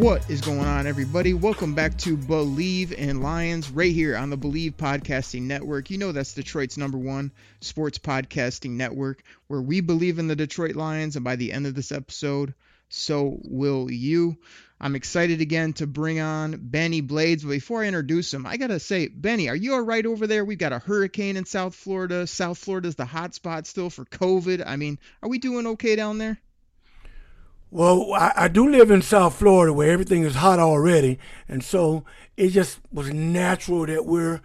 What is going on, everybody? Welcome back to Bleav in Lions, right here on the Bleav Podcasting Network. You know that's Detroit's number one sports podcasting network, where we believe in the Detroit Lions, and by the end of this episode, so will you. I'm excited again to bring on Benny Blades. But before I introduce him, I gotta say, Benny, are you all right over there? We've got a hurricane in South Florida. South Florida's the hot spot still for COVID. I mean, are we doing okay down there? Well, I, I, do live in South Florida where everything is hot already, and so it just was natural that we're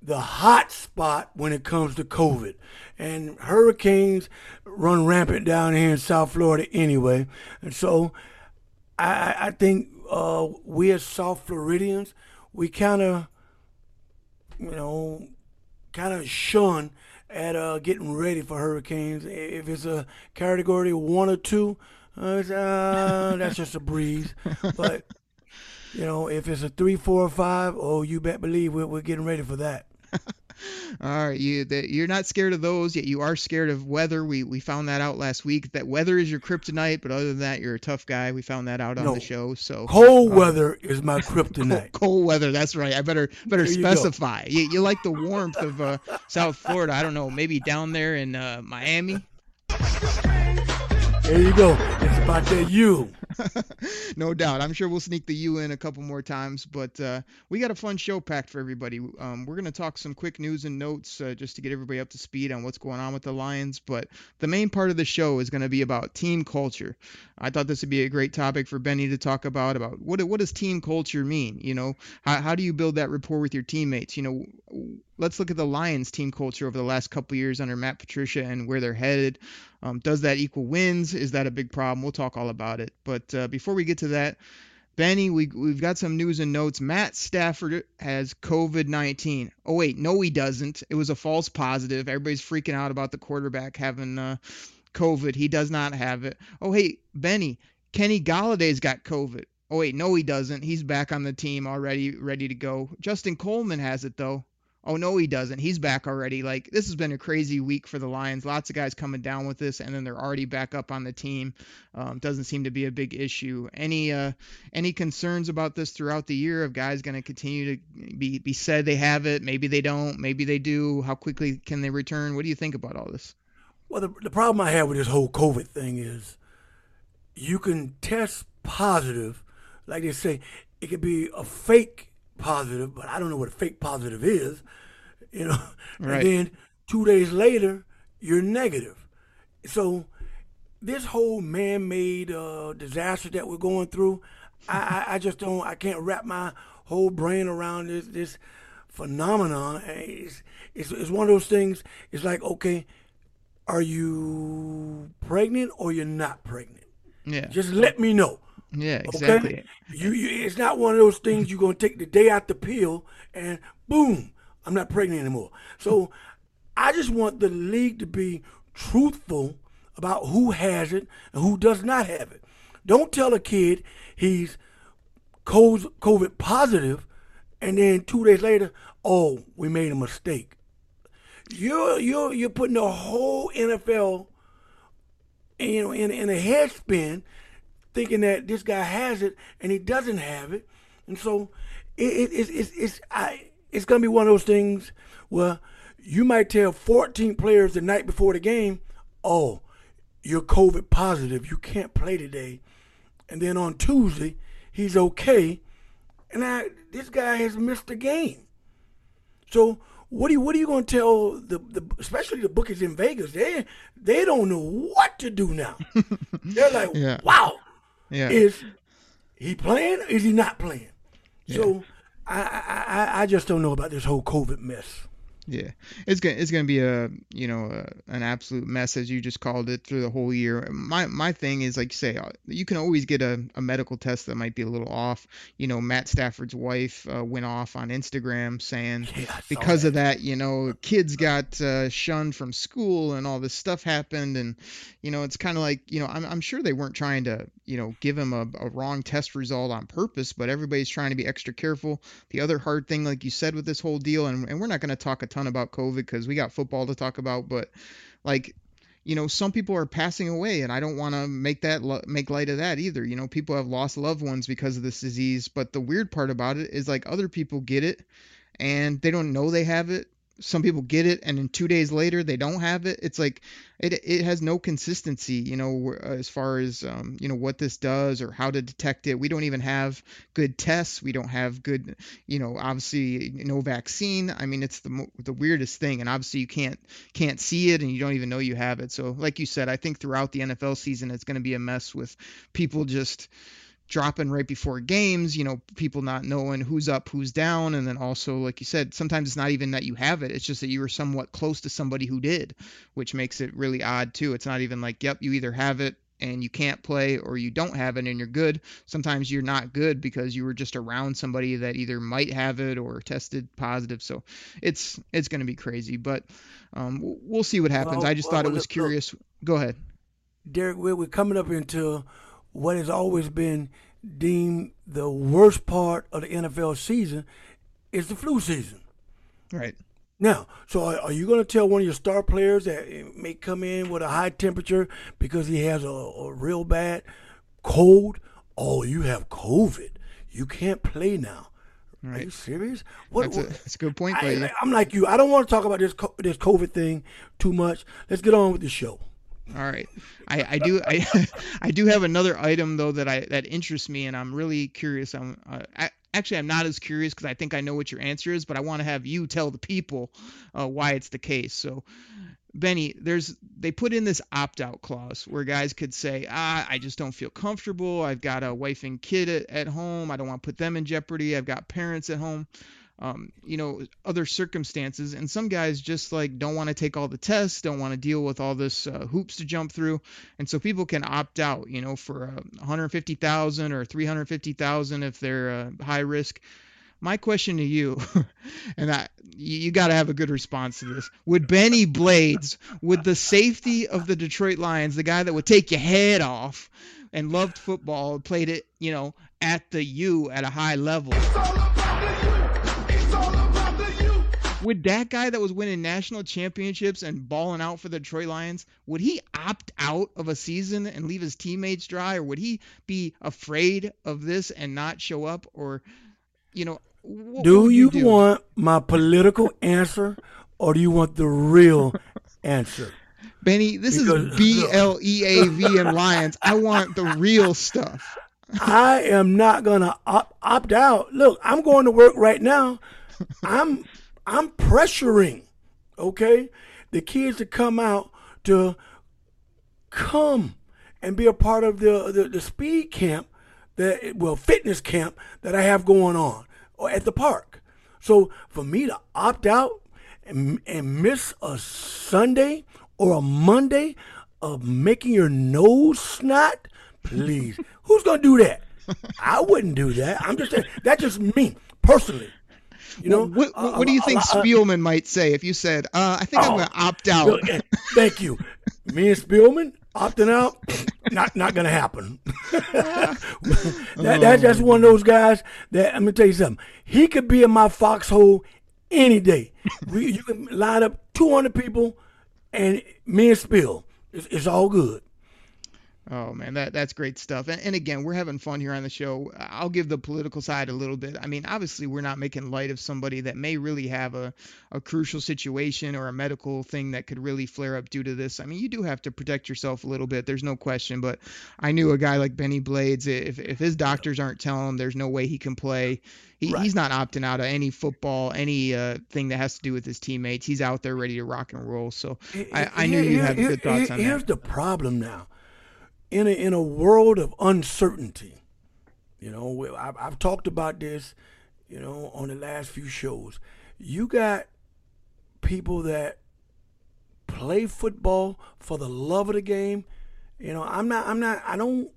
the hot spot when it comes to COVID. And hurricanes run rampant down here in South Florida anyway, and so I, I think uh, we as South Floridians, we kind of, you know, kind of shun at uh, getting ready for hurricanes. If it's a category one or two, uh, that's just a breeze. But you know, if it's a three, four, or five, oh, you bet believe we're, we're getting ready for that. All right, you that you're not scared of those, yet you are scared of weather. We we found that out last week. That weather is your kryptonite, but other than that, you're a tough guy. We found that out on no, the show. So cold um, weather is my kryptonite. Cold, cold, weather, that's right. I better better you specify. You, you, like the warmth of uh, South Florida? I don't know, maybe down there in uh, Miami. There you go. It's about that you. no doubt. I'm sure we'll sneak the U in a couple more times, but uh, we got a fun show packed for everybody. Um, we're going to talk some quick news and notes uh, just to get everybody up to speed on what's going on with the Lions. But the main part of the show is going to be about team culture. I thought this would be a great topic for Benny to talk about about what what does team culture mean? You know, how, how do you build that rapport with your teammates? You know, let's look at the Lions team culture over the last couple years under Matt Patricia and where they're headed. Um, does that equal wins? Is that a big problem? We'll talk all about it. But uh, before we get to that, Benny, we, we've got some news and notes. Matt Stafford has COVID 19. Oh, wait, no, he doesn't. It was a false positive. Everybody's freaking out about the quarterback having uh, COVID. He does not have it. Oh, hey, Benny, Kenny Golladay's got COVID. Oh, wait, no, he doesn't. He's back on the team already, ready to go. Justin Coleman has it, though. Oh no, he doesn't. He's back already. Like this has been a crazy week for the Lions. Lots of guys coming down with this, and then they're already back up on the team. Um, doesn't seem to be a big issue. Any uh, any concerns about this throughout the year of guys going to continue to be be said they have it? Maybe they don't. Maybe they do. How quickly can they return? What do you think about all this? Well, the, the problem I have with this whole COVID thing is you can test positive, like they say, it could be a fake positive, but I don't know what a fake positive is, you know. Right. And then two days later, you're negative. So this whole man-made uh, disaster that we're going through, I, I, just don't, I can't wrap my whole brain around this this phenomenon. It's, it's, it's one of those things. It's like, okay, are you pregnant or you're not pregnant? Yeah. Just let me know. Yeah, exactly. Okay? You, you, it's not one of those things you're gonna take the day out the pill and boom, I'm not pregnant anymore. So I just want the league to be truthful about who has it and who does not have it. Don't tell a kid he's COVID positive, and then two days later, oh, we made a mistake. You're you're you're putting the whole NFL, you know, in in a headspin thinking that this guy has it and he doesn't have it, and so it, it, it's it's it's I, it's gonna be one of those things where you might tell 14 players the night before the game, oh, you're COVID positive, you can't play today, and then on Tuesday he's okay, and I, this guy has missed the game. So what are you what are you going to tell the, the especially the bookies in Vegas? They they don't know what to do now. They're like, Yeah. wow, Yeah. is he playing? Is he not playing? So I, I I I just don't know about this whole COVID mess. Yeah, it's gonna it's gonna be a you know a, an absolute mess as you just called it through the whole year. My my thing is like you say uh, you can always get a, a medical test that might be a little off. You know Matt Stafford's wife uh, went off on Instagram saying Yeah, because of that you know kids got uh, shunned from school and all this stuff happened and you know it's kind of like you know I'm I'm sure they weren't trying to you know give him a, a wrong test result on purpose, but everybody's trying to be extra careful. The other hard thing, like you said with this whole deal, and, and we're not going to talk a ton about COVID because we got football to talk about, but like you know some people are passing away and i don't want to make that make light of that either. You know people have lost loved ones because of this disease but the weird part about it is like other people get it and they don't know they have it some people get it and then two days later they don't have it. It's like it, it has no consistency you know as far as um, you know what this does or how to detect it. We don't even have good tests. We don't have good you know obviously no vaccine. I mean it's the the weirdest thing and obviously you can't can't see it and you don't even know you have it. So like you said i think throughout the nfl season it's going to be a mess with people just dropping right before games, you know, people not knowing who's up, who's down, and then also, like you said, sometimes it's not even that you have it, it's just that you were somewhat close to somebody who did, which makes it really odd too. It's not even like, yep, you either have it and you can't play or you don't have it and you're good. Sometimes you're not good because you were just around somebody that either might have it or tested positive. So it's it's going to be crazy, but um, we'll see what happens. Well, I just well, thought it was look, look. curious. Go ahead. Derek, we're, we're coming up into what has always been deemed the worst part of the NFL season is the flu season. Right. Now, so are, are you going to tell one of your star players that it may come in with a high temperature because he has a, a real bad cold? Oh, you have COVID. You can't play now. Are you serious? What, That's a, that's a good point. I, I'm like you. I don't want to talk about this this COVID thing too much. Let's get on with the show. All right. I, I do I I do have another item though that I that interests me and I'm really curious. I'm uh, I, actually I'm not as curious because I think I know what your answer is, but I want to have you tell the people uh, why it's the case. So, Benny, there's they put in this opt out clause where guys could say, ah, I just don't feel comfortable. I've got a wife and kid at, at home. I don't want to put them in jeopardy. I've got parents at home um, you know, other circumstances. And some guys just like don't want to take all the tests, don't want to deal with all this uh, hoops to jump through, and so people can opt out, you know, for uh, 150,000 or 350,000 if they're uh, high risk. My question to you, and I, you, you got to have a good response to this. Would Benny Blades, would the safety of the Detroit Lions, the guy that would take your head off and loved football, played it, you know, at the U at a high level, would that guy that was winning national championships and balling out for the Detroit Lions, would he opt out of a season and leave his teammates dry, or would he be afraid of this and not show up, or, you know, what Do you, do? want my political answer or do you want the real answer? Benny? This Because- is B L E A V and Lions. I want the real stuff. I am not gonna opt, opt out. Look, I'm going to work right now. I'm I'm pressuring, okay, the kids to come out to come and be a part of the the, the speed camp that well fitness camp that I have going on or at the park. So for me to opt out and, and miss a Sunday or a Monday of making your nose snot, please, who's gonna do that? I wouldn't do that. I'm just saying that's just me personally. You know, what, Uh, what, what do you uh, think uh, Spielman might say if you said, uh, "I think I'm Oh, going to opt out"? Eh, Thank you. Me and Spielman opting out, not not gonna happen. that, that's just one of those guys that I'm gonna tell you something. He could be in my foxhole any day. We, you can line up 200 people, and me and Spiel, it's, it's all good. Oh man, that that's great stuff. And, and again, we're having fun here on the show. I'll give the political side a little bit. I mean, obviously, we're not making light of somebody that may really have a, a crucial situation or a medical thing that could really flare up due to this. I mean, you do have to protect yourself a little bit. There's no question. But I knew a guy like Benny Blades. If if his doctors aren't telling him there's no way he can play, he, right. he's not opting out of any football, any uh, thing that has to do with his teammates. He's out there ready to rock and roll. So I, I knew you had good thoughts on that. Here's the problem now in a, in a world of uncertainty, you know, I've, I've talked about this, you know, on the last few shows. You got people that play football for the love of the game. You know, I'm not, I'm not, I don't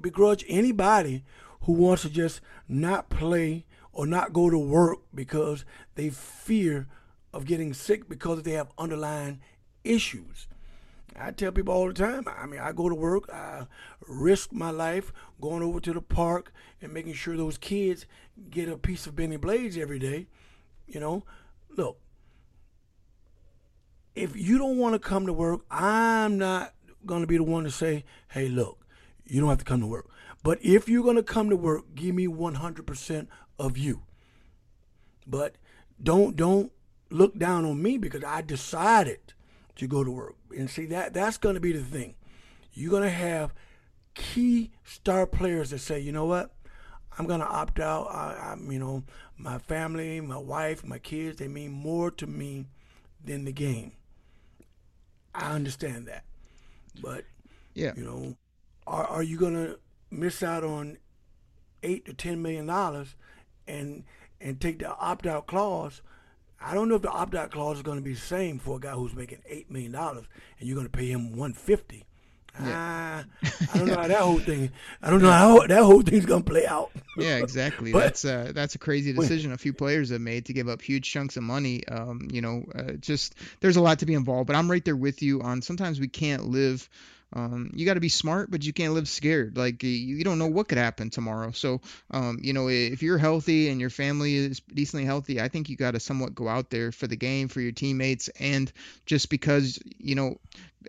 begrudge anybody who wants to just not play or not go to work because they fear of getting sick because they have underlying issues. I tell people all the time. I mean, I go to work, I risk my life going over to the park and making sure those kids get a piece of Benny Blades every day. You know, look, if you don't want to come to work, I'm not going to be the one to say, hey, look, you don't have to come to work. But if you're going to come to work, give me 100% of you. But don't don't look down on me because I decided to go to work. And see that that's going to be the thing. You're going to have key star players that say, you know what, I'm going to opt out. I, I'm, you know, my family, my wife, my kids, they mean more to me than the game. I understand that, but yeah, you know, are are you going to miss out on eight to ten million dollars and and take the opt out clause? I don't know if the opt out clause is going to be the same for a guy who's making eight million dollars and you're going to pay him one fifty. Yeah. Uh, I don't know how that whole thing. I don't know how that whole thing's gonna play out. yeah, exactly. but, that's uh, that's a crazy decision a few players have made to give up huge chunks of money. Um, you know, uh, just there's a lot to be involved. But I'm right there with you on. Sometimes we can't live um, you got to be smart, but you can't live scared. Like you, don't know what could happen tomorrow. So, um, you know, if you're healthy and your family is decently healthy, I think you got to somewhat go out there for the game, for your teammates, and just because you know,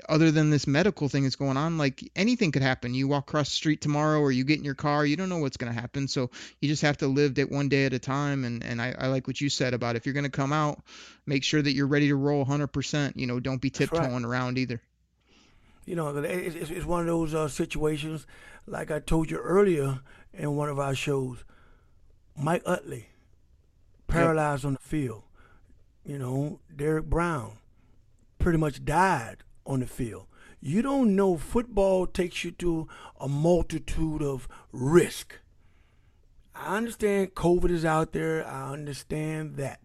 other than this medical thing that's going on, like anything could happen. You walk across the street tomorrow, or you get in your car, you don't know what's going to happen. So you just have to live it one day at a time. And and I, I like what you said about if you're going to come out, make sure that you're ready to roll 100%. You know, don't be tiptoeing right. around either you know, it's, it's one of those uh, situations, like I told you earlier in one of our shows. Mike Utley, paralyzed yep. on the field. You know, Derek Brown, pretty much died on the field. You don't know football takes you to a multitude of risk. I understand COVID is out there. I understand that.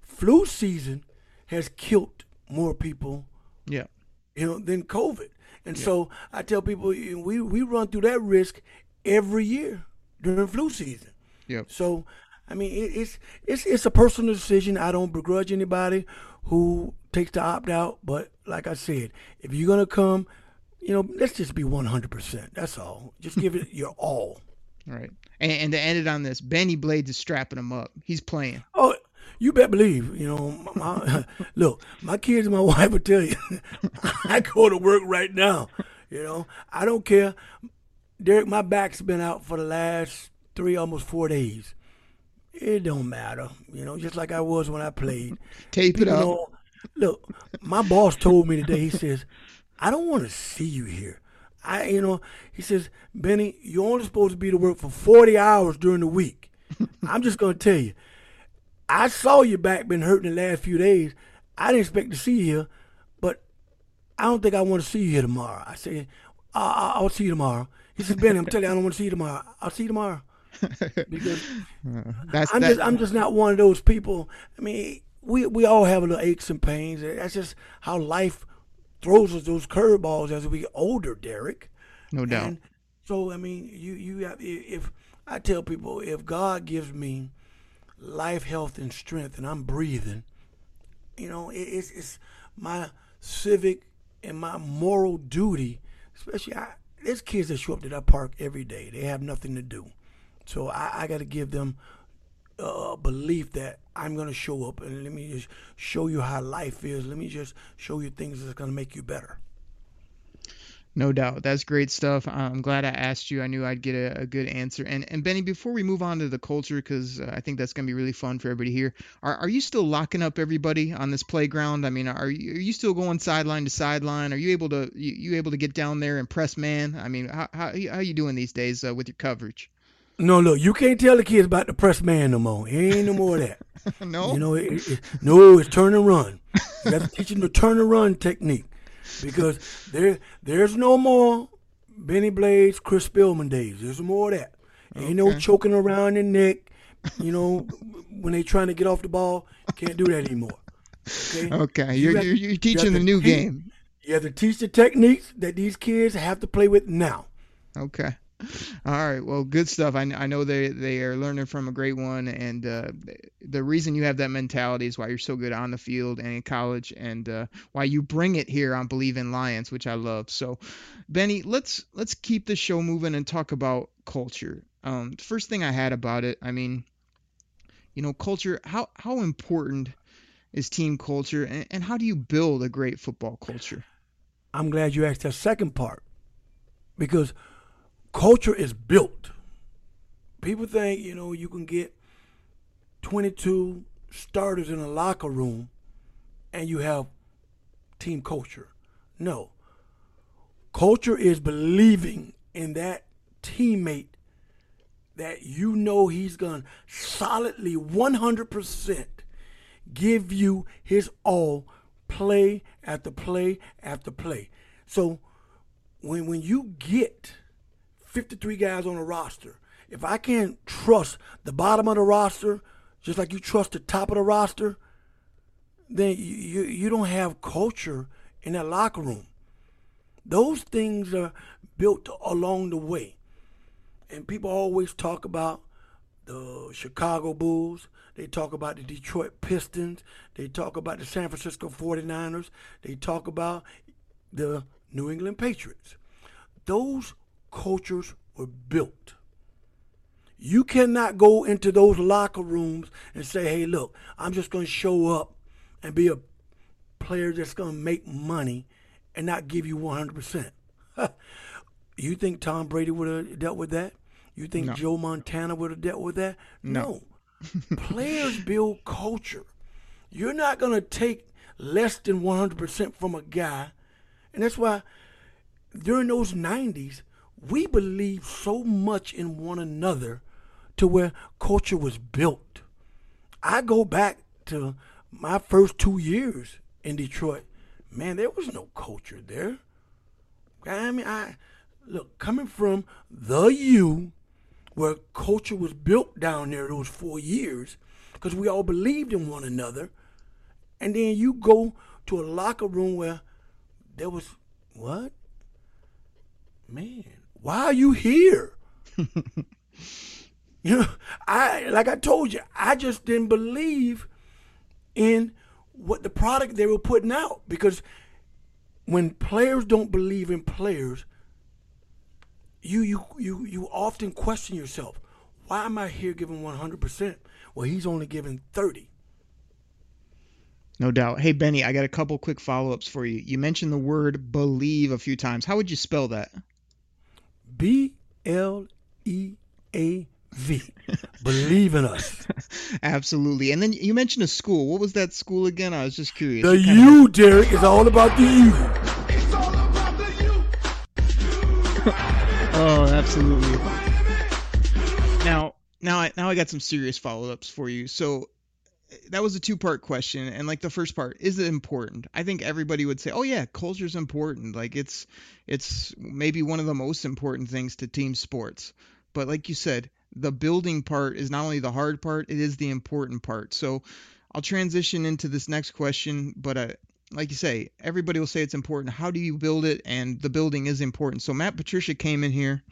Flu season has killed more people yeah. you know, than COVID. And yeah. so I tell people we we run through that risk every year during flu season. Yeah. So I mean it, it's it's it's a personal decision. I don't begrudge anybody who takes the opt out, but like I said, if you're gonna come, you know, let's just be 100. percent That's all. Just give it your all. All right. And, and to end it on this, Benny Blades is strapping him up. He's playing. Oh, you better believe, you know, my, look, my kids and my wife will tell you, I go to work right now. You know, I don't care. Derek, my back's been out for the last three, almost four days. It don't matter, you know, just like I was when I played. Tape People it up. Know, look, my boss told me today. He says, "I don't want to see you here." I, you know, he says, Benny, you're only supposed to be to work for 40 hours during the week. I'm just gonna tell you, I saw your back been hurting the last few days. I didn't expect to see you but I don't think I want to see you here tomorrow. I said, I'll, I'll see you tomorrow. He said, Benny, I'm telling you, I don't want to see you tomorrow. I'll see you tomorrow. because uh, That's, I'm that, just I'm just not one of those people. I mean, we we all have a little aches and pains. That's just how life throws us those curveballs as we get older, Derek. No doubt. And so I mean, you you have if I tell people if God gives me life, health, and strength, and I'm breathing, you know, it, it's, it's my civic and my moral duty. Especially, I, there's kids that show up to that park every day. They have nothing to do, so I, I got to give them a belief that I'm going to show up and let me just show you how life is. Let me just show you things that's going to make you better. No doubt. That's great stuff. I'm glad I asked you. I knew I'd get a, a good answer. And and Benny, before we move on to the culture, because uh, I think that's going to be really fun for everybody here, are, are you still locking up everybody on this playground? I mean, are you, are you still going sideline to sideline? Are you able to you, you able to get down there and press man? I mean, how how, how are you doing these days uh, with your coverage? No, look, you can't tell the kids about the press man no more. It ain't no more of that. no. You know, it, it, no, it's turn and run. You got to teach them the turn and run technique because there there's no more Benny Blades, Chris Spielman days. There's more of that. Ain't okay. no choking around the neck. You know, when they trying to get off the ball, can't do that anymore. Okay, okay. You're, you're, you're teaching you the new teach, game. You have to teach the techniques that these kids have to play with now. Okay. All right. Well, good stuff. I, I know they they are learning from a great one, and uh, the reason you have that mentality is why you're so good on the field and in college, and uh, why you bring it here on Bleav in Lions, which I love. So, Benny, let's let's keep the show moving and talk about culture. Um, first thing I had about it, I mean, you know, culture. How how important is team culture, and, and how do you build a great football culture? I'm glad you asked that second part because culture is built. People think, you know, you can get 22 starters in a locker room and you have team culture. No. Culture is believing in that teammate that you know he's going to solidly 100% give you his all play after play after play. So when when you get 53 guys on the roster. If I can't trust the bottom of the roster, just like you trust the top of the roster, then you, you don't have culture in that locker room. Those things are built along the way. And people always talk about the Chicago Bulls. They talk about the Detroit Pistons. They talk about the San Francisco 49ers. They talk about the New England Patriots. Those cultures were built. You cannot go into those locker rooms and say, hey, look, I'm just going to show up and be a player that's going to make money and not give you 100%. you think Tom Brady would have dealt with that? You think no. Joe Montana would have dealt with that? No. no. Players build culture. You're not going to take less than 100% from a guy. And that's why during those 90s, we believe so much in one another to where culture was built. I go back to my first two years in Detroit. Man, there was no culture there. I mean, I look coming from the U, where culture was built down there those four years, because we all believed in one another, and then you go to a locker room where there was what? Man, why are you here? you know, I like I told you, I just didn't believe in what the product they were putting out because when players don't believe in players, you you you you often question yourself, why am I here giving 100%? Well, he's only giving 30. No doubt. Hey Benny, I got a couple quick follow-ups for you. You mentioned the word believe a few times. How would you spell that? B L E A V. Believe in us. Absolutely. And then you mentioned a school. What was that school again? I was just curious. The U, of... Derek, is all about the U. oh, absolutely. Now, now I now I got some serious follow-ups for you. So that was a two part question and like the first part is it important? I think everybody would say oh yeah culture's important. Like it's it's maybe one of the most important things to team sports. But like you said the building part is not only the hard part it is the important part. So i'll transition into this next question but uh, like you say everybody will say it's important. How do you build it? And the building is important. So matt patricia came in here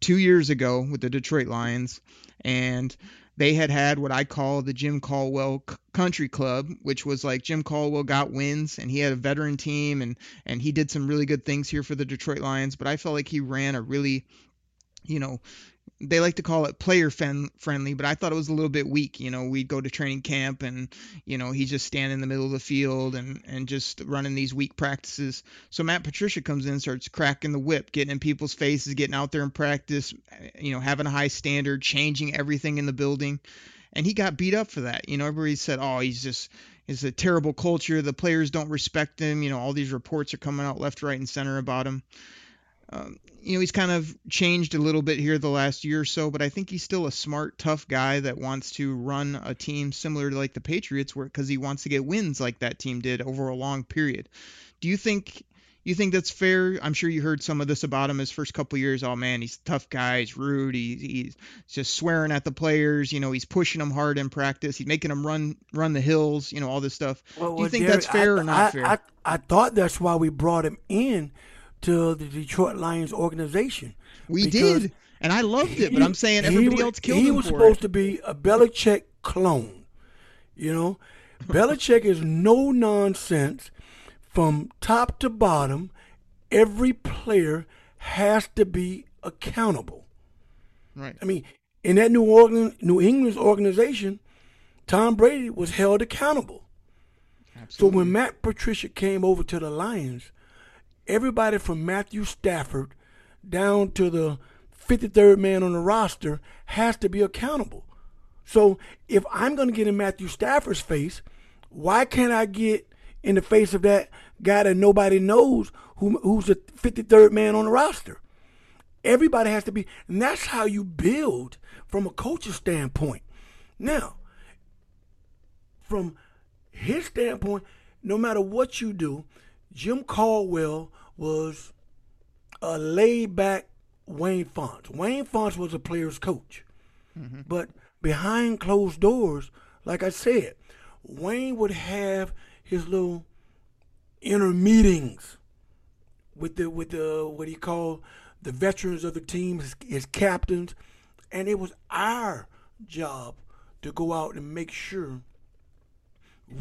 two years ago with the detroit lions and they had had what I call the Jim Caldwell Country Club, which was like Jim Caldwell got wins and he had a veteran team and and he did some really good things here for the Detroit Lions. But I felt like he ran a really, you know, they like to call it player fen- friendly, but I thought it was a little bit weak. You know, we'd go to training camp and you know he's just standing in the middle of the field and and just running these weak practices. So Matt Patricia comes in, starts cracking the whip, getting in people's faces, getting out there in practice, you know, having a high standard, changing everything in the building, and he got beat up for that. You know, everybody said, oh, he's just it's a terrible culture. The players don't respect him. You know, all these reports are coming out left, right, and center about him. Um, you know, he's kind of changed a little bit here the last year or so, but I think he's still a smart, tough guy that wants to run a team similar to like the Patriots, where because he wants to get wins like that team did over a long period. Do you think you think that's fair? I'm sure you heard some of this about him his first couple years. Oh man, he's a tough guy. He's rude. He, he's just swearing at the players. You know, he's pushing them hard in practice. He's making them run run the hills. You know, all this stuff. Well, Do you well, think Derek, that's fair I, or not I, fair? I, I thought that's why we brought him in to the Detroit Lions organization. we did, and I loved it. But I'm saying he everybody else killed He him was for supposed it. to be a Belichick clone. You know, Belichick is no nonsense from top to bottom. Every player has to be accountable. Right. I mean, in that New Orleans, New England's organization, Tom Brady was held accountable. Absolutely. So when Matt Patricia came over to the Lions, everybody from Matthew Stafford down to the 53rd man on the roster has to be accountable. So if I'm going to get in Matthew Stafford's face, why can't I get in the face of that guy that nobody knows who, who's the 53rd man on the roster? Everybody has to be, and that's how you build from a coaching standpoint. Now, from his standpoint, no matter what you do, Jim Caldwell was a laid back Wayne Fontes. Wayne Fontes was a player's coach. Mm-hmm. But behind closed doors, like I said, Wayne would have his little inner meetings with the with the what he called the veterans of the team, his, his captains, and it was our job to go out and make sure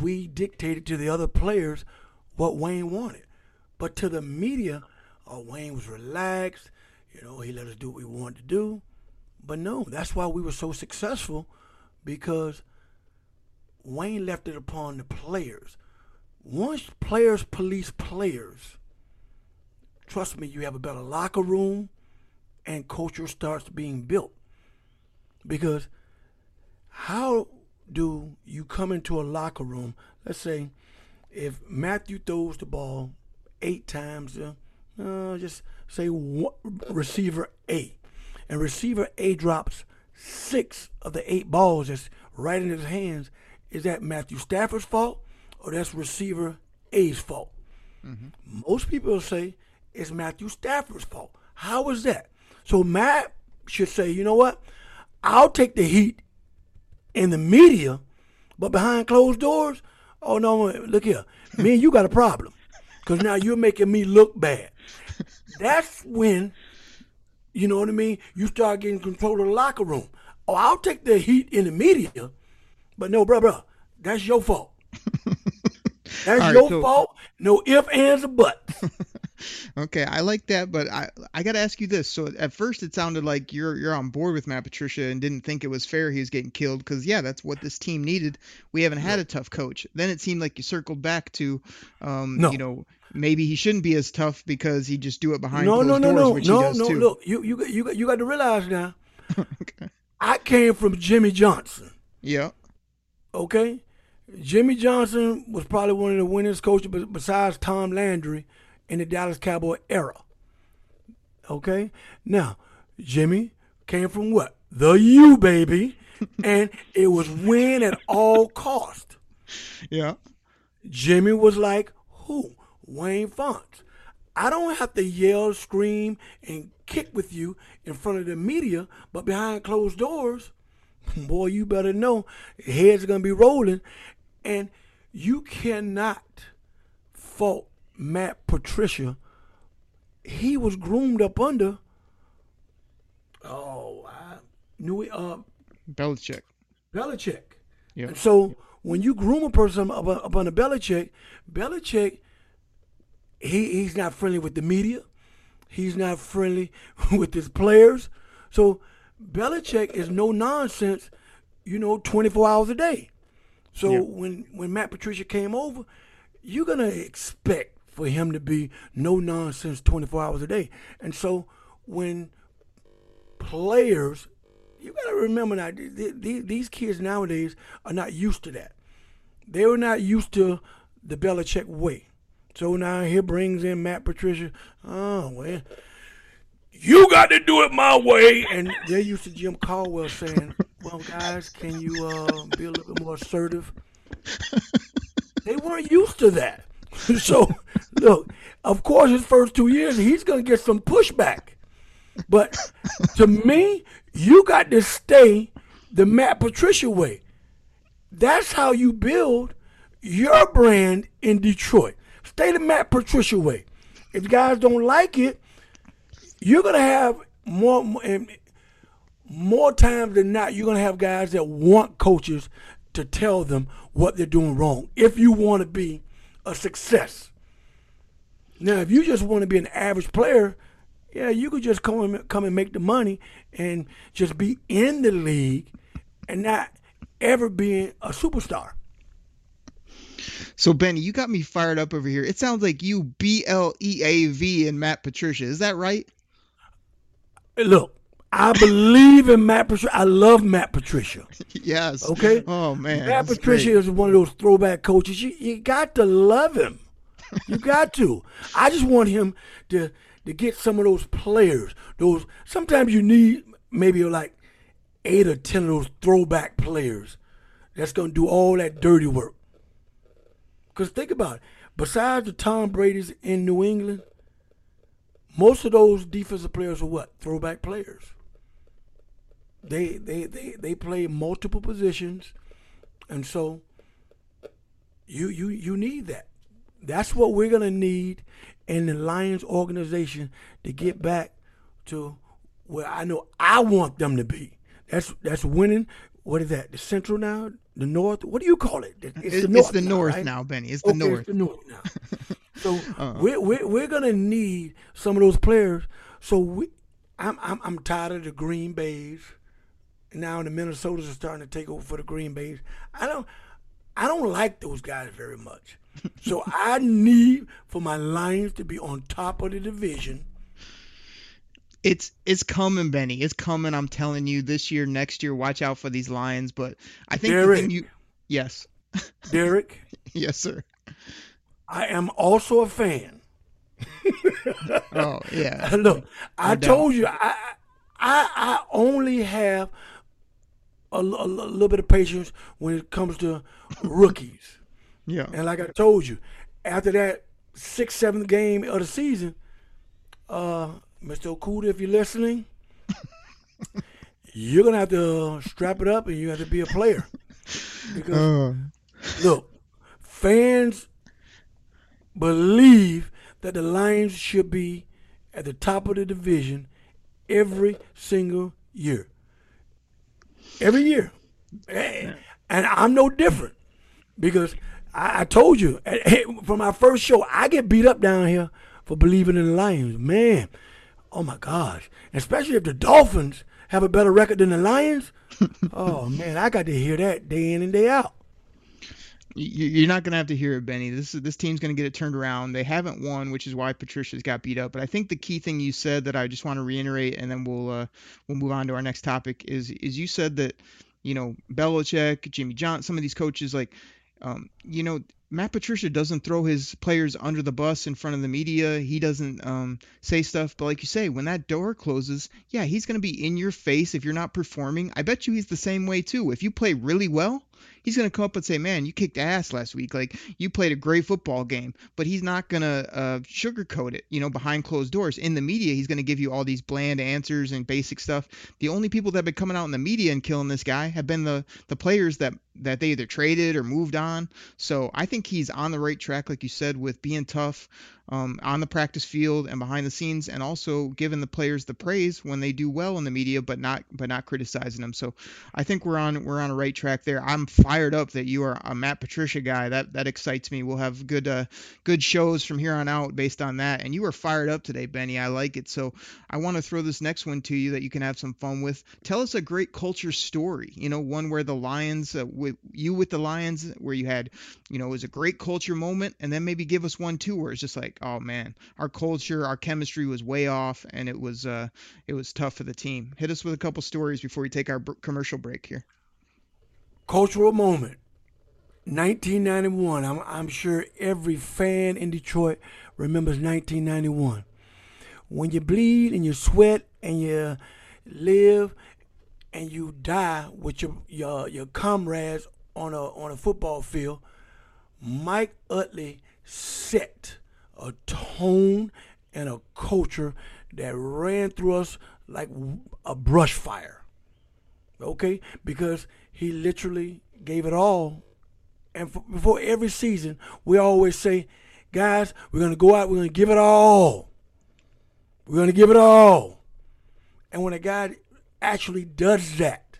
we dictated to the other players what Wayne wanted. But to the media, oh, Wayne was relaxed. You know, he let us do what we wanted to do. But no, that's why we were so successful because Wayne left it upon the players. Once players police players, trust me, you have a better locker room and culture starts being built. Because how do you come into a locker room? Let's say if Matthew throws the ball eight times, uh, uh, just say one, receiver A, and receiver A drops six of the eight balls that's right in his hands. Is that Matthew Stafford's fault or that's receiver A's fault? Most people will say it's Matthew Stafford's fault. How is that? So Matt should say, you know what? I'll take the heat in the media, but behind closed doors, oh no, look here, me and you got a problem, because now you're making me look bad. That's when, you know what I mean. You start getting control of the locker room. Oh, I'll take the heat in the media, but no, bro, bro, that's your fault. That's All right, your so- fault. No ifs, ands, or buts. Okay, I like that, but I I got to ask you this. So at first it sounded like you're you're on board with Matt Patricia and didn't think it was fair he was getting killed because yeah, that's what this team needed. We haven't had a tough coach. Then it seemed like you circled back to, um, No. you know, maybe he shouldn't be as tough because he just do it behind no, closed no, no, doors, no, which no, he does no. too. Look, you you got- you you got to realize now. I came from Jimmy Johnson. Yeah. Okay, Jimmy Johnson was probably one of the winningest coaches besides Tom Landry in the Dallas Cowboy era. Okay, now Jimmy came from what the U baby, and it was win at all cost. Yeah. Jimmy was like, who? Wayne Fontes. I don't have to yell, scream, and kick with you in front of the media, but behind closed doors, boy, you better know heads are going to be rolling. And you cannot fault Matt Patricia. He was groomed up under, oh, I knew it, uh, Belichick. Belichick. Yeah. And so when you groom a person up, up under Belichick, Belichick, he, he's not friendly with the media. He's not friendly with his players. So Belichick is no nonsense, you know, 24 hours a day. So Yeah. when when Matt Patricia came over, you're gonna expect for him to be no nonsense 24 hours a day. And so when players, you got to remember now, th- th- th- these kids nowadays are not used to that. They were not used to the Belichick way. So now he brings in Matt Patricia. Oh, well, you got to do it my way. And they're used to Jim Caldwell saying, well, guys, can you uh, be a little bit more assertive? they weren't used to that. so, look, of course, his first two years, he's to get some pushback. But to me, you got to stay the Matt Patricia way. That's how you build your brand in Detroit. Stay the Matt Patricia way. If guys don't like it, you're gonna have more more times than not. You're gonna have guys that want coaches to tell them what they're doing wrong. If you want to be a success. Now, if you just want to be an average player, yeah, you could just come and come and make the money and just be in the league and not ever being a superstar. So Benny, you got me fired up over here. It sounds like you B L E A V in Matt Patricia. Is that right? Look, I believe in Matt Patricia. I love Matt Patricia. yes. Okay. Oh man. Matt Patricia great. is one of those throwback coaches. You, you got to love him. You got to. I just want him to to get some of those players. Those sometimes you need maybe like eight or ten of those throwback players that's gonna do all that dirty work. Cause think about it. Besides the Tom Brady's in New England, most of those defensive players are what? Throwback players. They they they they play multiple positions, and so you you you need that. That's what we're gonna need in the Lions organization to get back to where I know I want them to be. That's that's winning. What is that? The Central now, the North. What do you call it? It's, It's, the North, the North right? now, Benny. It's the Okay, North. It's the North now. so uh-huh. we're, we're we're gonna need some of those players. So we, I'm I'm I'm tired of the Green Bays. Now the Minnesotas are starting to take over for the Green Bays. I don't I don't like those guys very much. so I need for my Lions to be on top of the division. It's it's coming, Benny. It's coming. I'm telling you, this year, next year, watch out for these Lions. But I think Derek. you, yes, Derek, yes, sir. I am also a fan. Oh yeah. Look, I doubt. told you, I, I, I only have a, a little bit of patience when it comes to rookies. Yeah. And like I told you, after that sixth, seventh game of the season, uh, Mr. Okudah, if you're listening, you're gonna have to strap it up and you have to be a player. Because Uh, look, fans believe that the Lions should be at the top of the division every single year. Every year. And and I'm no different because I, I told you from our first show, I get beat up down here for believing in the Lions. Man, oh my gosh. Especially if the Dolphins have a better record than the Lions. oh man, I got to hear that day in and day out. You- you're not gonna have to hear it, Benny. This is this team's gonna get it turned around. They haven't won, which is why Patricia's got beat up. But I think the key thing you said that I just want to reiterate, and then we'll uh, we'll move on to our next topic is is you said that you know Belichick, Jimmy John, some of these coaches like um, you know Matt Patricia doesn't throw his players under the bus in front of the media. He doesn't um, say stuff. But like you say, when that door closes, yeah, he's going to be in your face if you're not performing. I bet you he's the same way too. If you play really well, he's going to come up and say, "Man, you kicked ass last week. Like you played a great football game." But he's not going to uh, sugarcoat it, you know, behind closed doors. In the media, he's going to give you all these bland answers and basic stuff. The only people that have been coming out in the media and killing this guy have been the the players that that they either traded or moved on. So I think he's on the right track, like you said, with being tough. Um, on the practice field and behind the scenes, and also giving the players the praise when they do well in the media, but not but not criticizing them. So I think we're on we're on a right track there. I'm fired up that you are a Matt Patricia guy. That that excites me. We'll have good uh, good shows from here on out based on that. And you are fired up today, Benny. I like it. So I want to throw this next one to you that you can have some fun with. Tell us a great culture story. You know, one where the Lions, uh, with you with the Lions, where you had, you know, it was a great culture moment, and then maybe give us one too where it's just like, oh man, our culture, our chemistry was way off, and it was uh, it was tough for the team. Hit us with a couple stories before we take our b- commercial break here. Cultural moment. 1991. I'm, I'm sure every fan in Detroit remembers 1991. When you bleed and you sweat and you live and you die with your your, your comrades on a on a football field, Mike Utley set a tone and a culture that ran through us like a brush fire. Okay? Because he literally gave it all. And for, before every season, we always say, guys, we're going to go out, we're going to give it all. We're going to give it all. And when a guy actually does that,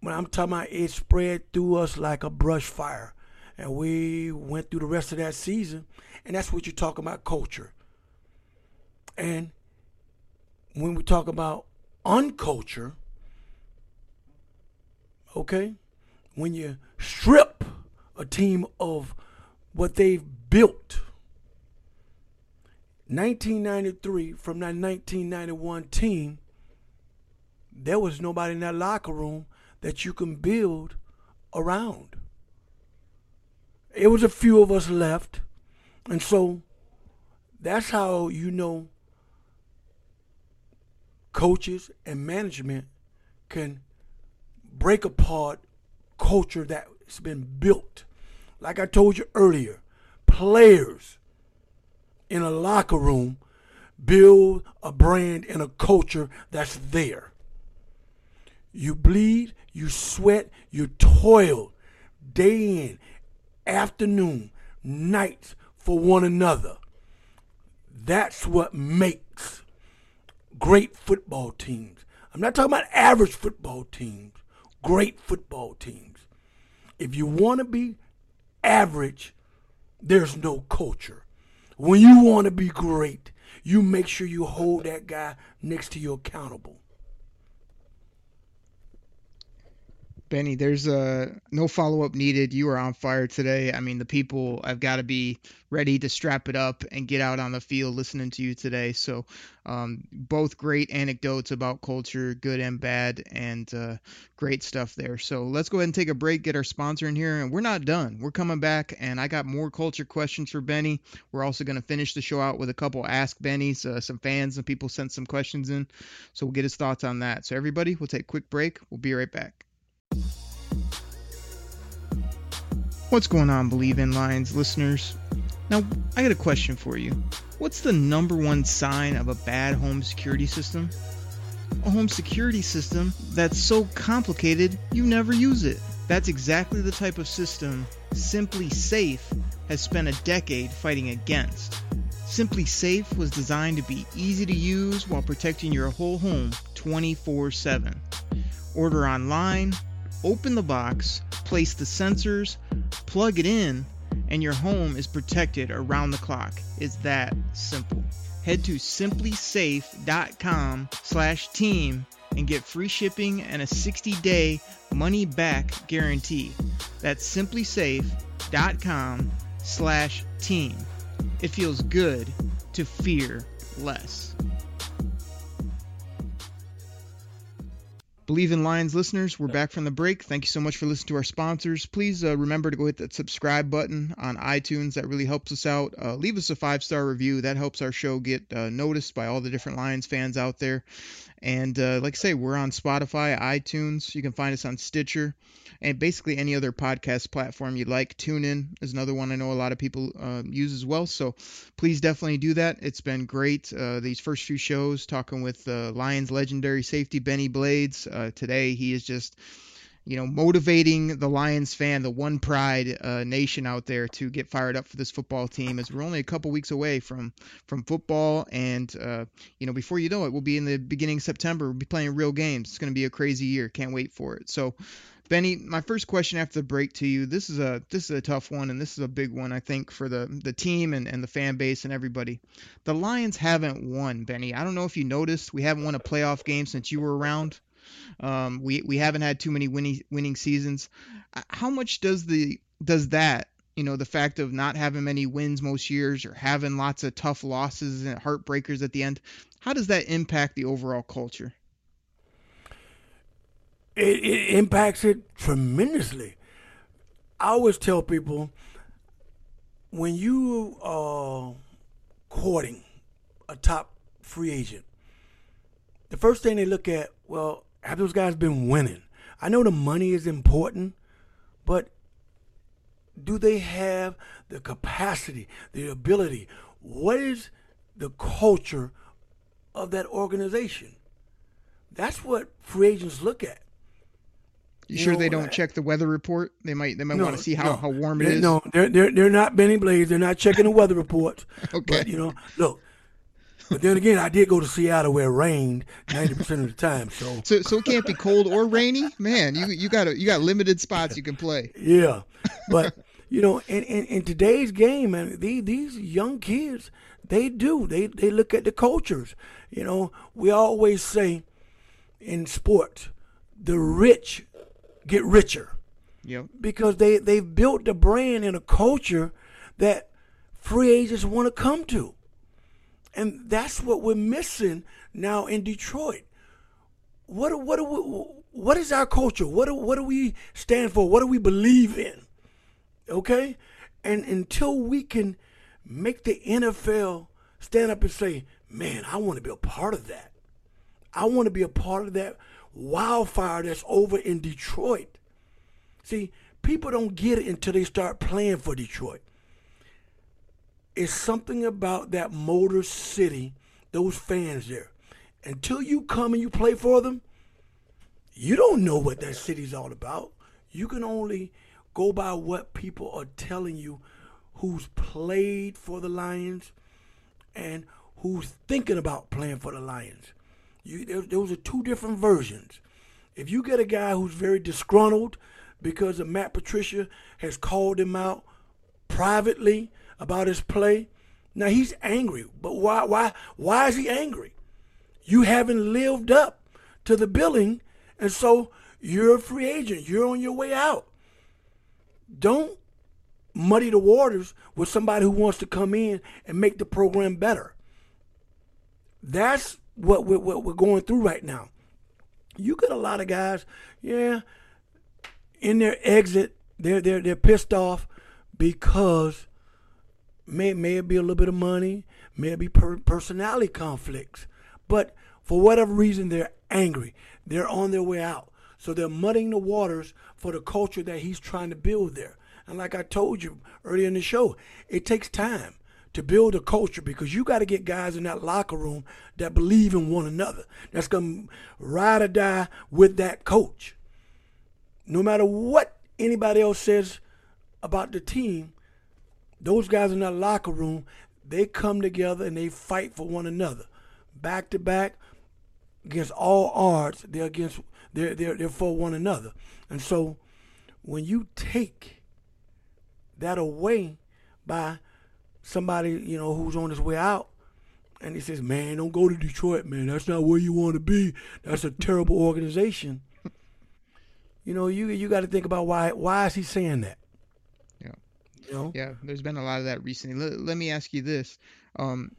when I'm talking about it spread through us like a brush fire. And we went through the rest of that season. And that's what you're talking about culture. And when we talk about unculture, okay, when you strip a team of what they've built, 1993 from that 1991 team, there was nobody in that locker room that you can build around. It was a few of us left, and so that's how you know coaches and management can break apart culture that's been built. Like I told you earlier, players in a locker room build a brand and a culture that's there. You bleed, you sweat, you toil day in, afternoon, nights for one another. That's what makes great football teams. I'm not talking about average football teams, great football teams. If you want to be average, there's no culture. When you want to be great, you make sure you hold that guy next to you accountable. Benny, there's uh, no follow up needed. You are on fire today. I mean, the people have got to be ready to strap it up and get out on the field listening to you today. So, um, both great anecdotes about culture, good and bad, and uh, great stuff there. So, let's go ahead and take a break, get our sponsor in here, and we're not done. We're coming back, and I got more culture questions for Benny. We're also going to finish the show out with a couple Ask Benny's. Uh, some fans and people sent some questions in, so we'll get his thoughts on that. So, everybody, we'll take a quick break. We'll be right back. What's going on, Bleav in Lions listeners? Now, I got a question for you. What's the number one sign of a bad home security system? A home security system that's so complicated you never use it. That's exactly the type of system SimpliSafe has spent a decade fighting against. SimpliSafe was designed to be easy to use while protecting your whole home 24 7. Order online, open the box, place the sensors, plug it in, and your home is protected around the clock. It's that simple. Head to simplisafe.com slash team and get free shipping and a 60-day money-back guarantee. That's simplisafe.com slash team. It feels good to fear less. Bleav in Lions listeners, we're back from the break. Thank you so much for listening to our sponsors. Please uh, remember to go hit that subscribe button on iTunes. That really helps us out. Uh, leave us a five star review. That helps our show get uh, noticed by all the different Lions fans out there. And uh, like I say, we're on Spotify, iTunes. You can find us on Stitcher and basically any other podcast platform you'd like. TuneIn is another one I know a lot of people uh, use as well. So please definitely do that. It's been great uh, these first few shows talking with uh, Lions legendary safety Benny Blades. Uh, today he is just you know, motivating the Lions fan, the one pride uh, nation out there to get fired up for this football team as we're only a couple weeks away from from football. And uh, you know before you know it we'll be in the beginning of September. We'll be playing real games. It's going to be a crazy year. Can't wait for it. So Benny my first question after the break to you this is a this is a tough one and this is a big one I think for the the team and, and the fan base and everybody. The Lions haven't won Benny. I don't know if you noticed. We haven't won a playoff game since you were around um, we we haven't had too many winning winning seasons. Uh, how much does the does that you know the fact of not having many wins most years or having lots of tough losses and heartbreakers at the end how does that impact the overall culture it, it impacts it tremendously i always tell people when you are courting a top free agent the first thing they look at well have those guys been winning? I know the money is important, but do they have the capacity, the ability? What is the culture of that organization? That's what free agents look at. You, you sure know, they don't I, check the weather report? They might they might no, want to see how, no, how warm it is. No, they're, they're they're not Benny Blades. They're not checking the weather report. okay. But, you know, look, but then again, I did go to Seattle where it rained ninety percent of the time. So. so so it can't be cold or rainy, man. You you got a, you got limited spots you can play. Yeah, but you know, in, in, in today's game, man, these these young kids, they do they they look at the cultures. You know, we always say in sports, the rich get richer. Yep. Because they they've built the brand in a culture that free agents want to come to. And that's what we're missing now in Detroit. What what do we, what is our culture? What do, what do we stand for? What do we believe in? Okay? And until we can make the NFL stand up and say, "Man, I want to be a part of that. I want to be a part of that wildfire that's over in Detroit." See, people don't get it until they start playing for Detroit it's something about that Motor City, those fans there. Until you come and you play for them, you don't know what that city's all about. You can only go by what people are telling you who's played for the Lions and who's thinking about playing for the Lions. You, there, those are two different versions. If you get a guy who's very disgruntled because Matt Patricia has called him out privately about his play. Now he's angry, but why why why is he angry? You haven't lived up to the billing, and so you're a free agent. You're on your way out. Don't muddy the waters with somebody who wants to come in and make the program better. That's what we're, what we're going through right now. You get a lot of guys, yeah, in their exit, they're they're they're pissed off because May may it be a little bit of money, may it be per- personality conflicts, but for whatever reason they're angry. They're on their way out, so they're muddying the waters for the culture that he's trying to build there. And like I told you earlier in the show, it takes time to build a culture because you got to get guys in that locker room that believe in one another. That's going to ride or die with that coach. No matter what anybody else says about the team, those guys in that locker room, they come together and they fight for one another. Back to back, against all odds, they're against they're they're they're for one another. And so when you take that away by somebody, you know, who's on his way out, and he says, Man, don't go to Detroit, man. That's not where you want to be. That's a terrible organization. you know, you you got to think about why why is he saying that? Know? Yeah, there's been a lot of that recently. Let, let me ask you this. Um,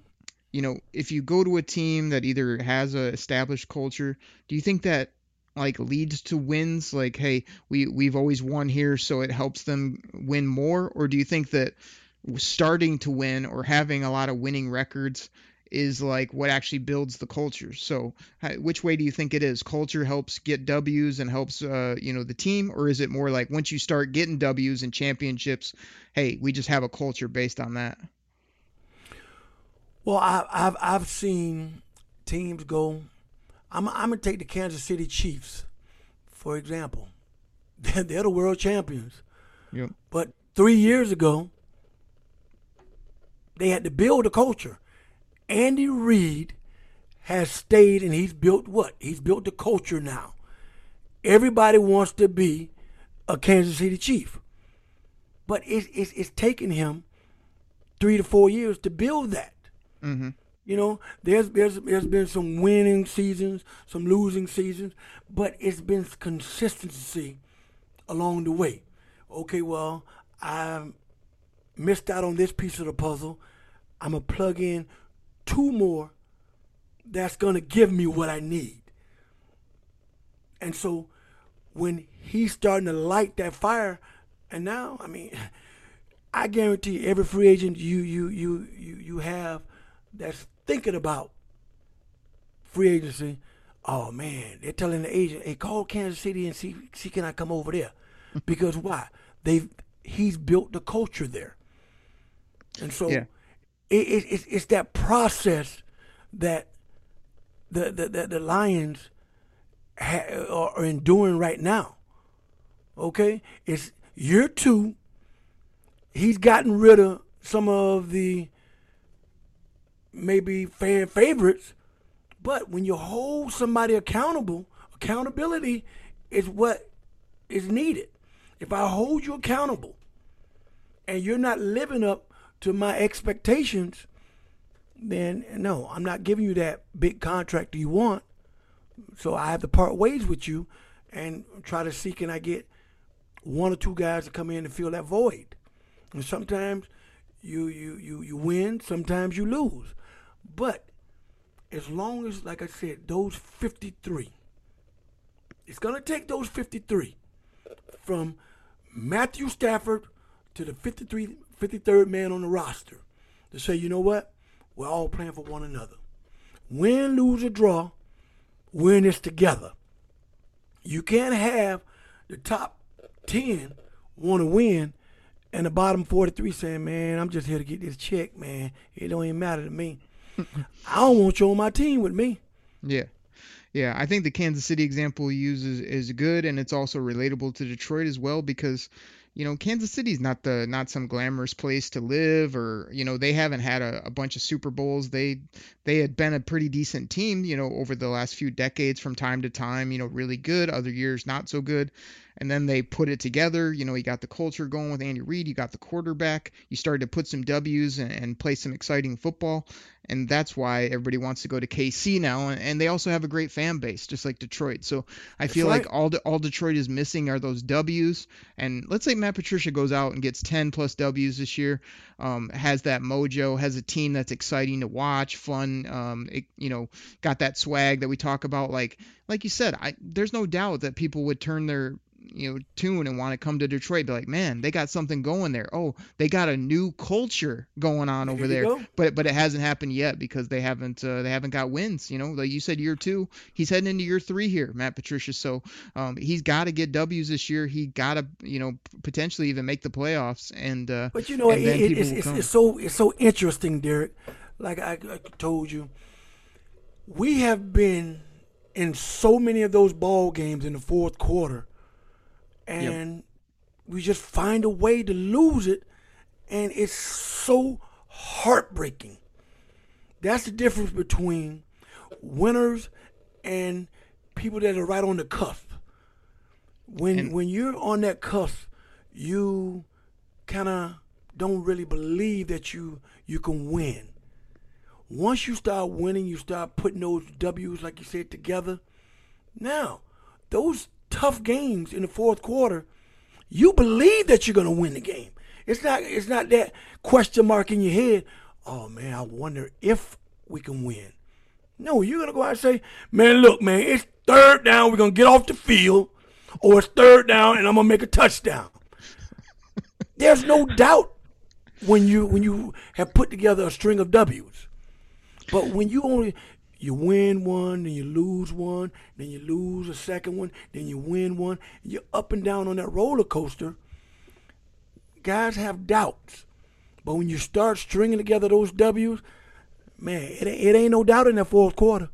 you know, if you go to a team that either has a established culture, do you think that like leads to wins like hey we we've always won here so it helps them win more or do you think that starting to win or having a lot of winning records is like what actually builds the culture. So, which way do you think it is? Culture helps get W's and helps, uh, you know, the team, or is it more like once you start getting W's and championships, hey, we just have a culture based on that? Well, I, have I've seen teams go. I'm I'm gonna take the Kansas City Chiefs, for example. they're, they're the world champions. Yep. But three years ago, they had to build a culture. Andy Reid has stayed and he's built what? He's built the culture now. Everybody wants to be a Kansas City Chief. But it's, it's, it's taken him three to four years to build that. Mm-hmm. You know, there's there's there's been some winning seasons, some losing seasons, but it's been consistency along the way. Okay, well, I missed out on this piece of the puzzle. I'm gonna plug in two more that's gonna give me what I need. And so when he's starting to light that fire, and now, I mean, I guarantee every free agent you you you you you have that's thinking about free agency, oh man, they're telling the agent, "Hey, call Kansas City and see see can I come over there?" because why? They've he's built the culture there, and so Yeah. It, it, it's that process that the the the, the Lions ha- are, are enduring right now. Okay, it's year two. He's gotten rid of some of the maybe fan favorites, but when you hold somebody accountable, accountability is what is needed. If I hold you accountable and you're not living up to my expectations, then no, I'm not giving you that big contract you want. So I have to part ways with you and try to see can I get one or two guys to come in and fill that void. And sometimes you you you you win, sometimes you lose. But as long as, like I said, those 53, it's going to take those 53 from Matthew Stafford to the 53, 53rd man on the roster to say, you know what? We're all playing for one another. Win, lose, or draw, we're in this together. You can't have the top 10 want to win and the bottom 43 saying, man, I'm just here to get this check, man. It don't even matter to me. I don't want you on my team with me. Yeah. Yeah, I think the Kansas City example you use is, is good and it's also relatable to Detroit as well because you know Kansas City's not the not some glamorous place to live or you know they haven't had a, a bunch of Super Bowls. They they had been a pretty decent team you know over the last few decades from time to time you know really good other years not so good and then they put it together. You know, you got the culture going with Andy Reid, you got the quarterback, you started to put some W's and, and play some exciting football, and that's why everybody wants to go to KC now. And, and they also have a great fan base, just like Detroit. So I feel right. like all De- all Detroit is missing are those W's. And let's say Matt Patricia goes out and gets 10 plus W's this year, um, has that mojo, has a team that's exciting to watch, fun, um, it, you know, got that swag that we talk about. Like like you said, I there's no doubt that people would turn their you know tune and want to come to Detroit be like man they got something going there. Oh they got a new culture going on over There there. go. but but it hasn't happened yet because they haven't uh, they haven't got wins you know? Like you said year 2 he's heading into year 3 here Matt Patricia. So um, he's got to get W's this year. He got to you know potentially even make the playoffs and uh But you know, it, it, it's, it's, it's so it's so interesting, Derek. Like I, I told you, we have been in so many of those ball games in the fourth quarter, and we just find a way to lose it, and it's so heartbreaking. That's the difference between winners and people that are right on the cusp. When And- when you're on that cusp, you kind of don't really believe that you you can win. Once you start winning, you start putting those W's, like you said, together. Now, those tough games in the fourth quarter, you believe that you're gonna win the game. It's not it's not that question mark in your head. Oh man, I wonder if we can win. No, you're gonna go out and say, man, look, man, it's third down. We're gonna get off the field, or it's third down, and I'm gonna make a touchdown. There's no doubt when you when you have put together a string of W's. But when you only you win one, then you lose one, then you lose a second one, then you win one, you're up and down on that roller coaster. Guys have doubts. But when you start stringing together those W's, man, it, it ain't no doubt in that fourth quarter.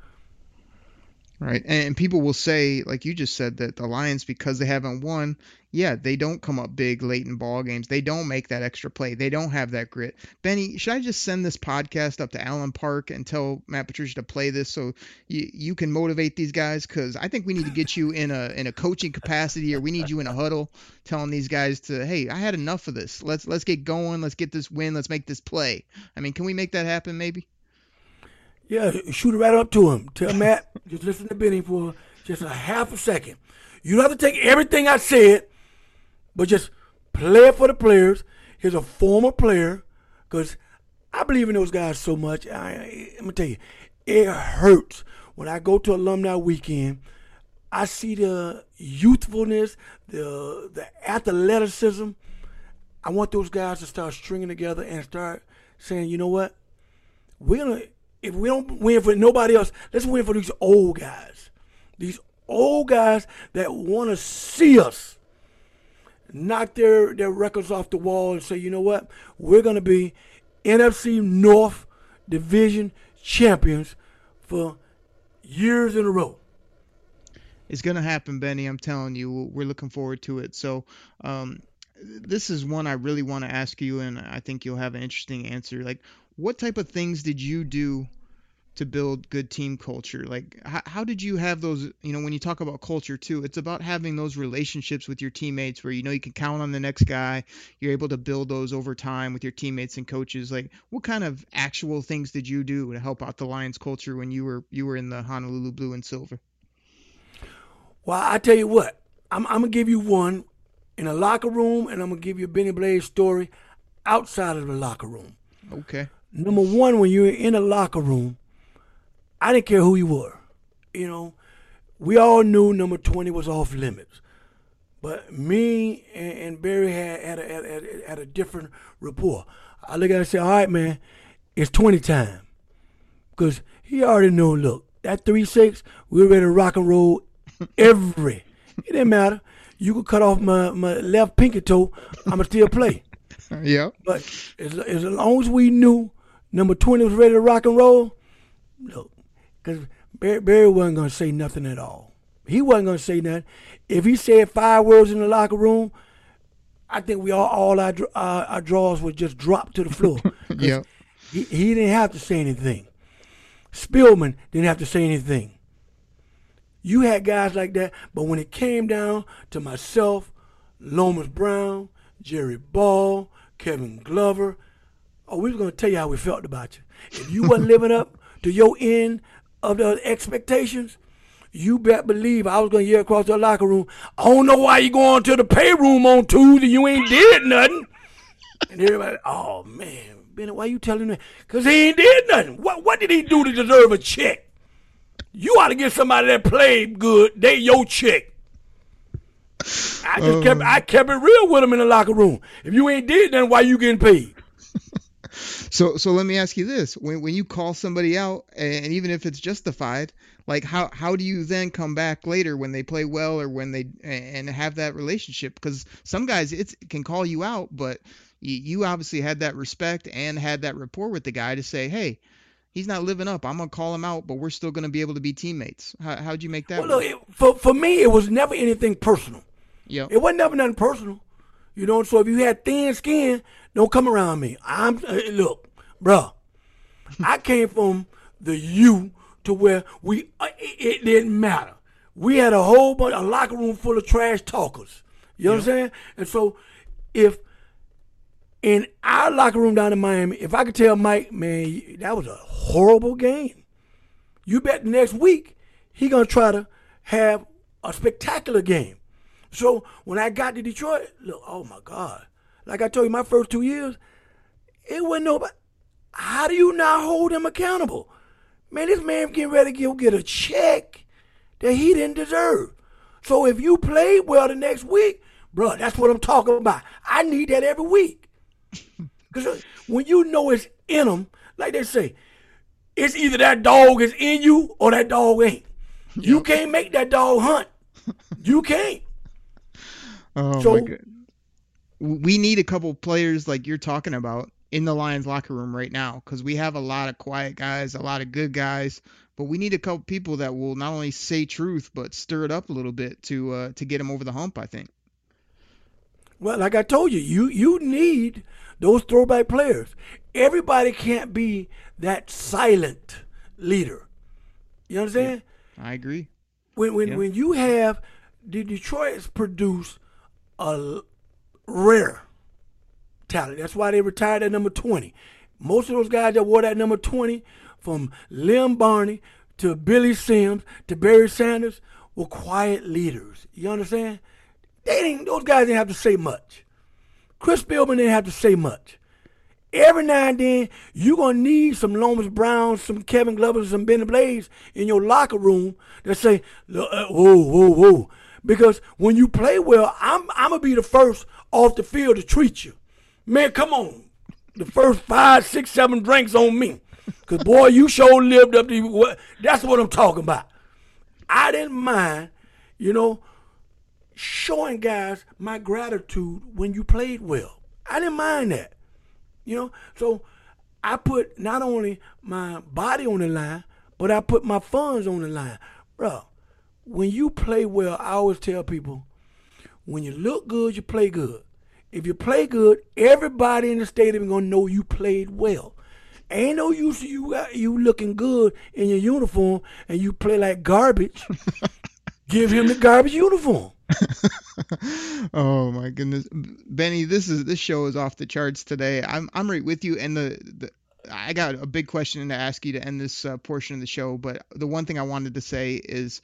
Right. And people will say, like you just said, that the Lions, because they haven't won, yeah, they don't come up big late in ball games. They don't make that extra play. They don't have that grit. Benny, should I just send this podcast up to Allen Park and tell Matt Patricia to play this so you, you can motivate these guys? Because I think we need to get you in a in a coaching capacity, or we need you in a huddle telling these guys to, hey, I had enough of this. Let's let's get going. Let's get this win. Let's make this play. I mean, can we make that happen? Maybe. Yeah, shoot it right up to him. Tell Matt, just listen to Benny for just a half a second. You don't have to take everything I said, but just play it for the players. He's a former player, because I believe in those guys so much. I, I'm gonna tell you, it hurts when I go to alumni weekend. I see the youthfulness, the the athleticism. I want those guys to start stringing together and start saying, you know what, we're gonna if we don't win for nobody else, let's win for these old guys. These old guys that want to see us knock their, their records off the wall and say, you know what? We're going to be NFC North Division champions for years in a row. It's going to happen, Benny. I'm telling you. We're looking forward to it. So, um, this is one I really want to ask you, and I think you'll have an interesting answer. Like, what type of things did you do to build good team culture? Like, how, how did you have those? You know, when you talk about culture too, it's about having those relationships with your teammates where you know you can count on the next guy. You're able to build those over time with your teammates and coaches. Like, what kind of actual things did you do to help out the Lions culture when you were you were in the Honolulu blue and silver? Well, I tell you what, I'm, I'm gonna give you one in a locker room, and I'm gonna give you a Benny Blade story outside of the locker room. Okay. Number one, when you're in a locker room, I didn't care who you were. You know, we all knew number 20 was off limits. But me and, and Barry had, had, a, had, had a different rapport. I look at him and say, all right, man, it's 20 time. Because he already knew, look, that 3-6, we were ready to rock and roll every. it didn't matter. You could cut off my, my left pinky toe, I'm going to still play. yeah. But as, as long as we knew number 20 was ready to rock and roll, look, because Barry, Barry wasn't going to say nothing at all. He wasn't going to say nothing. If he said five words in the locker room, I think we all, all our, our, our drawers would just drop to the floor. yeah. He, he didn't have to say anything. Spielman didn't have to say anything. You had guys like that, but when it came down to myself, Lomas Brown, Jerry Ball, Kevin Glover, oh, we was gonna tell you how we felt about you. If you wasn't living up to your end of the expectations, you bet believe I was gonna hear across the locker room. I don't know why you going to the pay room on Tuesday. You ain't did nothing. And everybody, oh man, Bennett, why you telling me? Cause he ain't did nothing. What what did he do to deserve a check? You ought to get somebody that played good. They your check. I just kept um. I kept it real with him in the locker room. If you ain't did nothing, why you getting paid? So so let me ask you this: when when you call somebody out, and even if it's justified, like how how do you then come back later when they play well or when they and have that relationship? Because some guys it can call you out, but you, you obviously had that respect and had that rapport with the guy to say, hey. He's not living up. I'm gonna call him out, but we're still gonna be able to be teammates. How, how'd you make that? Well, look, it, for for me, it was never anything personal. Yeah. It wasn't never nothing personal. You know, so if you had thin skin, don't come around me. I'm uh, look, bro. I came from the U to where we uh, it, it, didn't matter. We had a whole bunch, a locker room full of trash talkers. You know what I'm saying? And so, if in our locker room down in Miami, if I could tell Mike, man, that was a horrible game. You bet the next week he gonna try to have a spectacular game. So when I got to Detroit, look, oh my God. Like I told you, my first two years, it wasn't nobody. How do you not hold him accountable? Man, this man getting ready to get a check that he didn't deserve. So if you played well the next week, bro, that's what I'm talking about. I need that every week. Because uh, when you know it's in them, like they say, it's either that dog is in you or that dog ain't. You can't make that dog hunt. You can't. Oh So- my god. We need a couple players like you're talking about in the Lions locker room right now because we have a lot of quiet guys, a lot of good guys, but we need a couple people that will not only say truth but stir it up a little bit to uh, to get them over the hump. I think. Well, like I told you, you you need those throwback players. Everybody can't be that silent leader. You understand? Yeah, I agree. When when Yeah. when you have the Detroit's produce a rare talent. That's why they retired at number 20. Most of those guys that wore that number 20, from Lem Barney to Billy Sims to Barry Sanders, were quiet leaders. You understand? They didn't, those guys didn't have to say much. Chris Philbin didn't have to say much. Every now and then, you're going to need some Lomas Browns, some Kevin Glovers, some Benny Blades in your locker room that say, uh, whoa, whoa, whoa. Because when you play well, I'm, I'm to be the first off the field to treat you. Man, come on. The first five, six, seven drinks on me. Because, boy, you sure lived up to what. That's what I'm talking about. I didn't mind, you know, showing guys my gratitude when you played well. I didn't mind that. You know, so I put not only my body on the line, but I put my funds on the line. Bro, when you play well, I always tell people, when you look good, you play good. If you play good, everybody in the stadium gonna know you played well. Ain't no use you got you looking good in your uniform and you play like garbage. Give him the garbage uniform. oh my goodness, Benny, this is this show is off the charts today. I'm I'm right with you, and the, the I got a big question to ask you to end this uh, portion of the show. But the one thing I wanted to say is,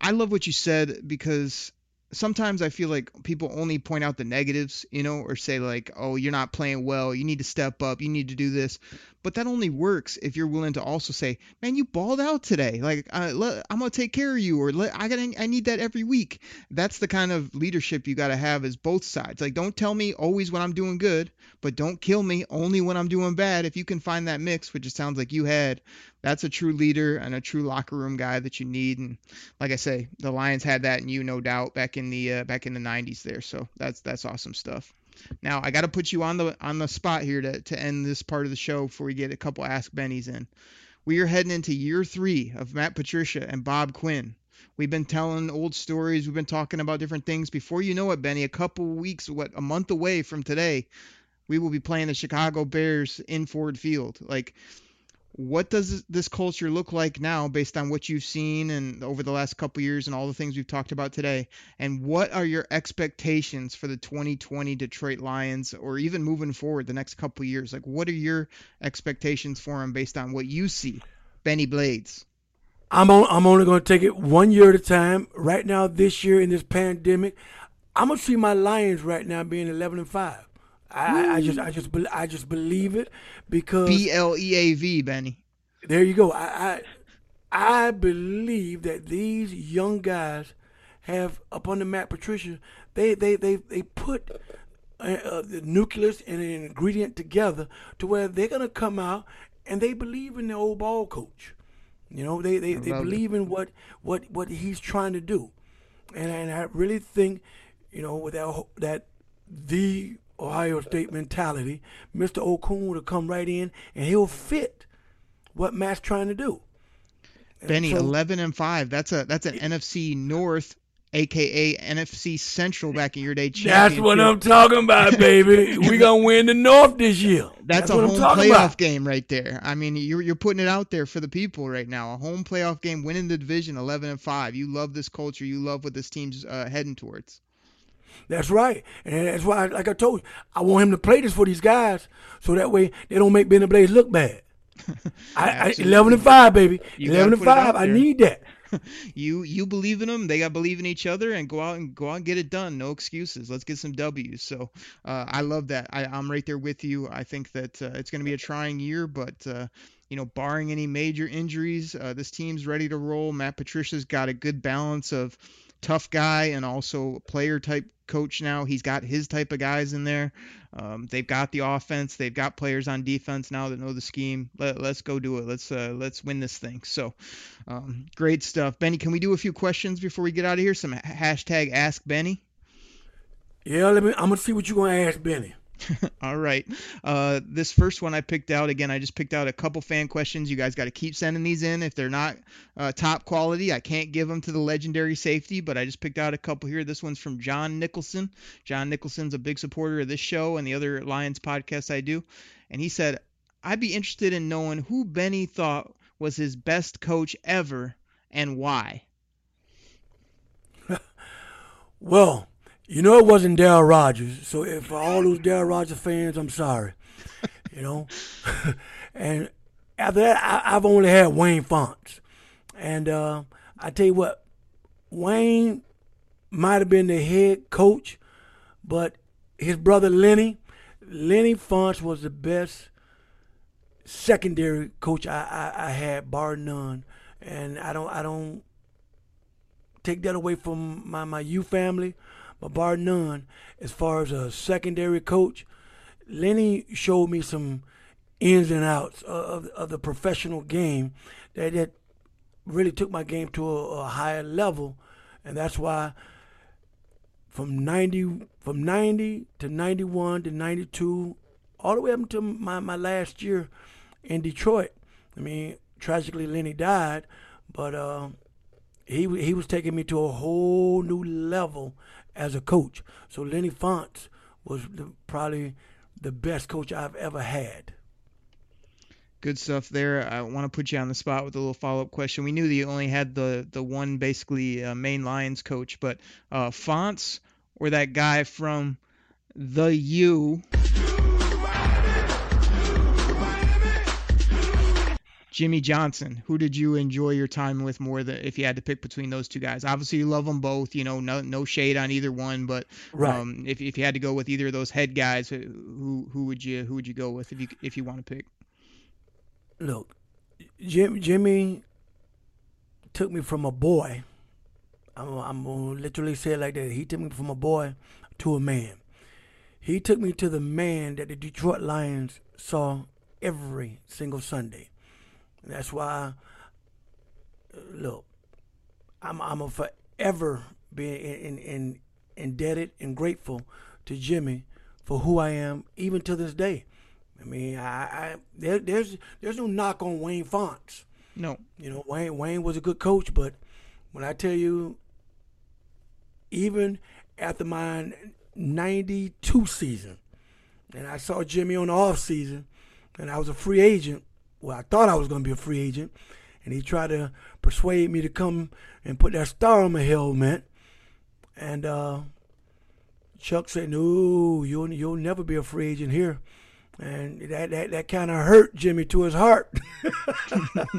I love what you said because sometimes I feel like people only point out the negatives, you know, or say like, "Oh, you're not playing well. You need to step up. You need to do this." But that only works if you're willing to also say, "Man, you balled out today. Like, let, I'm gonna take care of you," or "I got, I need that every week." That's the kind of leadership you got to have as both sides. Like, don't tell me always when I'm doing good, but don't kill me only when I'm doing bad. If you can find that mix, which it sounds like you had, that's a true leader and a true locker room guy that you need. And like I say, the Lions had that in you, no doubt, back in the uh, back in the 90s there. So that's that's awesome stuff. Now I got to put you on the on the spot here to to end this part of the show before we get a couple Ask Bennies in. We are heading into year three of Matt Patricia and Bob Quinn. We've been telling old stories. We've been talking about different things. Before you know it, Benny, a couple weeks, what a month away from today, we will be playing the Chicago Bears in Ford Field. Like, what does this culture look like now based on what you've seen and over the last couple years and all the things we've talked about today and what are your expectations for the 2020 Detroit Lions or even moving forward the next couple years like what are your expectations for them based on what you see Benny Blades I'm on, I'm only going to take it one year at a time. Right now, this year in this pandemic, I'm gonna see my Lions right now being 11 and five. I, I, just I just I just believe it because B L E A V Benny there you go. I, I I believe that these young guys have up under Matt Patricia. They they they they put uh, uh, the nucleus and an ingredient together to where they're gonna come out and they believe in the old ball coach. You know, they they, they love it. believe in what what what he's trying to do, and and I really think, you know, with that that the Ohio State mentality, Mr. Okudah will come right in and he'll fit what Matt's trying to do. Benny so- 11 and 5 that's a that's an NFC North aka NFC Central back in your day That's what. I'm talking about, baby. we gonna win the North this year. That's, a what home playoff about. game right there. I mean, you're you're putting it out there for the people right now. A home playoff game, winning the division, 11 and five. You love this culture. You love what this team's uh, heading towards. That's right, and that's why, like I told you, I want him to play this for these guys, so that way they don't make Benny Blades look bad. I, I, Eleven and five, baby. You Eleven gotta and put it out five. I need that. You you believe in them. They got to believe in each other and go out and go out and get it done. No excuses. Let's get some W's. So uh, I love that. I, I'm right there with you. I think that uh, it's going to be a trying year, but uh, you know, barring any major injuries, uh, this team's ready to roll. Matt Patricia's got a good balance of tough guy and also player type coach now. He's got his type of guys in there. Um, they've got the offense. They've got players on defense now that know the scheme. Let, let's go do it. Let's uh, let's win this thing. So um, great stuff, Benny. Can we do a few questions before we get out of here? Some hashtag Ask Benny. Yeah, let me. I'm gonna see what you're gonna ask Benny. All right. Uh, this first one I picked out again. I just picked out a couple fan questions. You guys got to keep sending these in. If they're not uh, top quality, I can't give them to the legendary safety. But I just picked out a couple here. This one's from John Nicholson. John Nicholson's a big supporter of this show and the other Lions podcasts I do. And he said, "I'd be interested in knowing who Benny thought was his best coach ever and why." well. You know it wasn't Darryl Rogers, so if all those Darryl Rogers fans, I'm sorry. You know, and after that, I, have only had Wayne Fontes, and uh, I tell you what, Wayne might have been the head coach, but his brother Lenny, Lenny Fontes was the best secondary coach I, I, I had, bar none, and I don't I don't take that away from my my U family but bar none, as far as a secondary coach, Lenny showed me some ins and outs of, of the professional game that, that really took my game to a, a higher level, and that's why from 90 from 90 to 91 to 92 all the way up to my, my last year in Detroit. I mean, tragically Lenny died, but uh, he he was taking me to a whole new level as a coach. So Lenny Fontes was the, probably the best coach I've ever had. Good stuff there. I want to put you on the spot with a little follow up question. We knew that you only had the the one basically uh, main Lions coach, but uh, Fontes or that guy from the U Jimmy Johnson, who did you enjoy your time with more than if you had to pick between those two guys? Obviously, you love them both. You know, no no shade on either one, but right. um, if if you had to go with either of those head guys, who who would you who would you go with if you if you want to pick? Look, Jim, Jimmy took me from a boy. I'm, I'm gonna literally say it like that. He took me from a boy to a man. He took me to the man that the Detroit Lions saw every single Sunday. That's why, uh, look, I'm I'm a forever be in, in, indebted and grateful to Jimmy for who I am, even to this day. I mean, I, I there, there's there's no knock on Wayne Fontes. No, you know Wayne Wayne was a good coach, but when I tell you, even after my '92 season, and I saw Jimmy on the off season, and I was a free agent, well, I thought I was going to be a free agent, and he tried to persuade me to come and put that star on my helmet. And uh, Chuck said, "No, you'll you'll never be a free agent here." And that that, that kind of hurt Jimmy to his heart.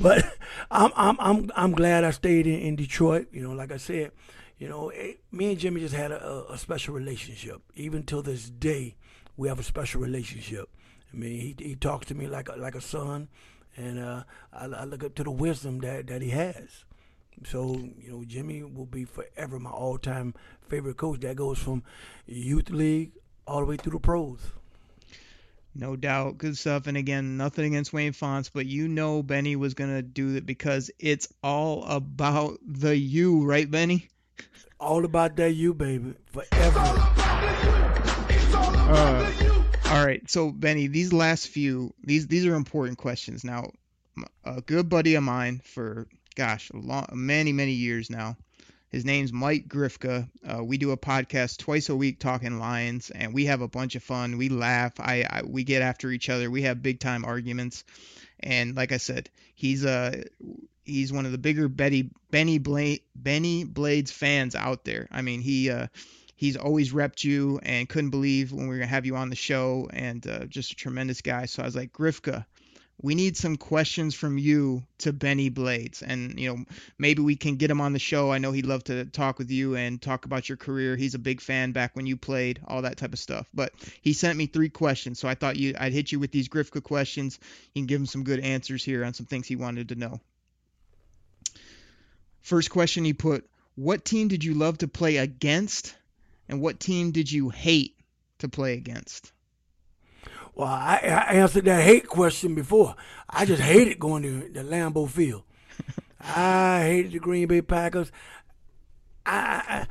but I'm I'm I'm I'm glad I stayed in, in Detroit. You know, like I said, you know, it, me and Jimmy just had a, a special relationship. Even till this day, we have a special relationship. I mean, he he talks to me like a, like a son, and uh, I, I look up to the wisdom that that he has. So you know, Jimmy will be forever my all-time favorite coach. That goes from youth league all the way through the pros. No doubt, good stuff. And again, nothing against Wayne Fontes, but you know Benny was gonna do it because it's all about the you, right, Benny? All about that you, baby, forever. Uh, all right, so Benny, these last few these these are important questions. Now, a good buddy of mine for gosh, long, many many years now. His name's Mike Grifka. Uh, we do a podcast twice a week talking Lions, and we have a bunch of fun. We laugh. I, I we get after each other. We have big time arguments, and like I said, he's a uh, he's one of the bigger Betty Benny Blade Benny Blades fans out there. I mean, he uh, he's always repped you and couldn't believe when we were gonna have you on the show and uh, just a tremendous guy. So I was like, Grifka, we need some questions from you to Benny Blades, and you know maybe we can get him on the show. I know he'd love to talk with you and talk about your career. He's a big fan back when you played, all that type of stuff. But he sent me three questions, so I thought you I'd hit you with these Grifka questions. You can give him some good answers here on some things he wanted to know. First question he put: What team did you love to play against? And what team did you hate to play against? Well, I, I answered that hate question before. I just hated going to the Lambeau Field. I hated the Green Bay Packers. I, I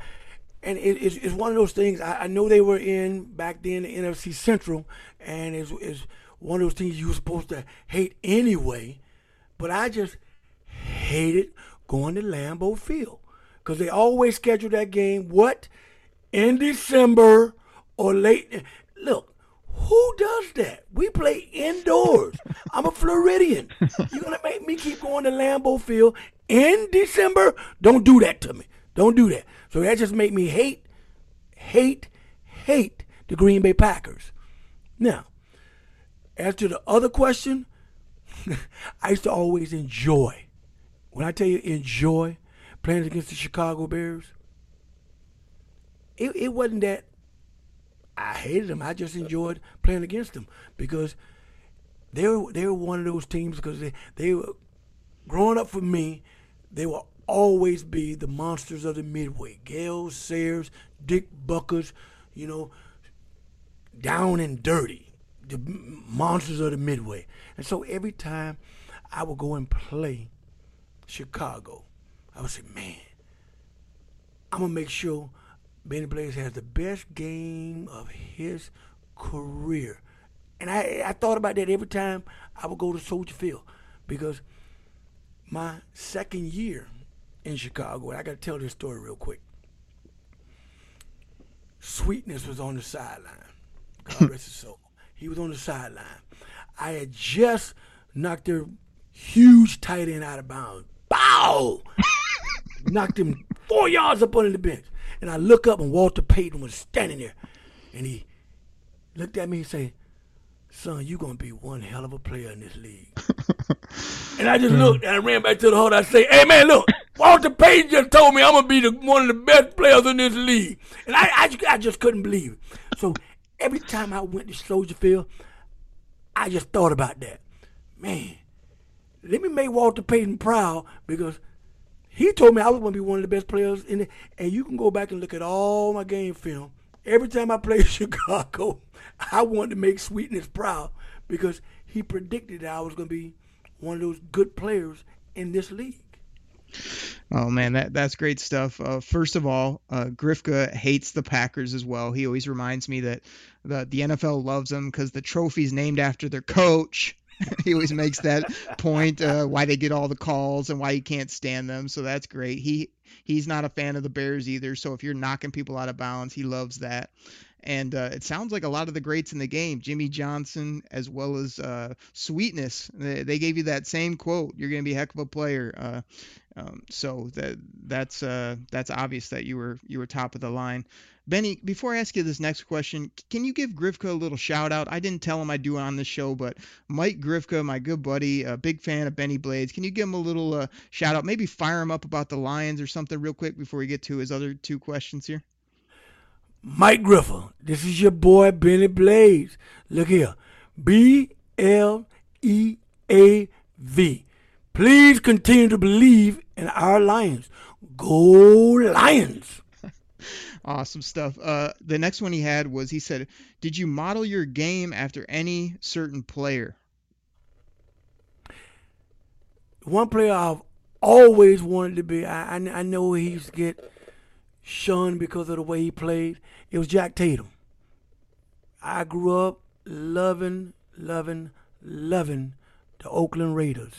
and it, it's, it's one of those things. I, I, know they were in back then the NFC Central, and it's, it's one of those things you were supposed to hate anyway. But I just hated going to Lambeau Field because they always schedule that game what in December or late. Look, who does that? We play indoors. I'm a Floridian. You're gonna make me keep going to Lambeau Field in December? Don't do that to me. Don't do that. So that just made me hate, hate, hate the Green Bay Packers. Now, as to the other question, I used to always enjoy. When I tell you enjoy playing against the Chicago Bears, it, it wasn't that I hated them. I just enjoyed playing against them because they were they were one of those teams because they they were growing up for me. They will always be the monsters of the midway. Gale Sayers, Dick Butkus, you know, down and dirty, the monsters of the midway. And so every time I would go and play Chicago, I would say, man, I'm gonna make sure Benny Blades has the best game of his career. And I, I thought about that every time I would go to Soldier Field because my second year in Chicago, and I got to tell this story real quick. Sweetness was on the sideline. God rest his soul. He was on the sideline. I had just knocked their huge tight end out of bounds. Bow! knocked him four yards up under the bench. And I look up and Walter Payton was standing there. And he looked at me and said, Son, you gonna be one hell of a player in this league. and I just looked and I ran back to the hall. I say, Hey man, look, Walter Payton just told me I'm gonna be the, one of the best players in this league. And I, I, I just couldn't believe it. So every time I went to Soldier Field, I just thought about that. Man, let me make Walter Payton proud because he told me I was going to be one of the best players in it. And you can go back and look at all my game film. Every time I played Chicago, I wanted to make Sweetness proud because he predicted that I was going to be one of those good players in this league. Oh man, that that's great stuff. Uh, first of all, uh, Grifka hates the Packers as well. He always reminds me that the the NFL loves them because the trophy's named after their coach. he always makes that point uh, why they get all the calls and why he can't stand them. So that's great. He he's not a fan of the Bears either. So if you're knocking people out of bounds, he loves that. And uh, it sounds like a lot of the greats in the game, Jimmy Johnson as well as uh, Sweetness, they, they, gave you that same quote. You're going to be a heck of a player. Uh, um, so that that's uh, that's obvious that you were you were top of the line. Benny, before I ask you this next question, can you give Grifka a little shout out? I didn't tell him I'd do it on the show, but Mike Grifka, my good buddy, a big fan of Benny Blades, can you give him a little uh, shout out? Maybe fire him up about the Lions or something real quick before we get to his other two questions here. Mike Grifka, this is your boy Benny Blades. Look here, B L E A V. Please continue to believe in our Lions. Go Lions! Awesome stuff. Uh, the next one he had was he said, "Did you model your game after any certain player?" One player I've always wanted to be. I I, I know he used to get shunned because of the way he played. It was Jack Tatum. I grew up loving, loving, loving the Oakland Raiders.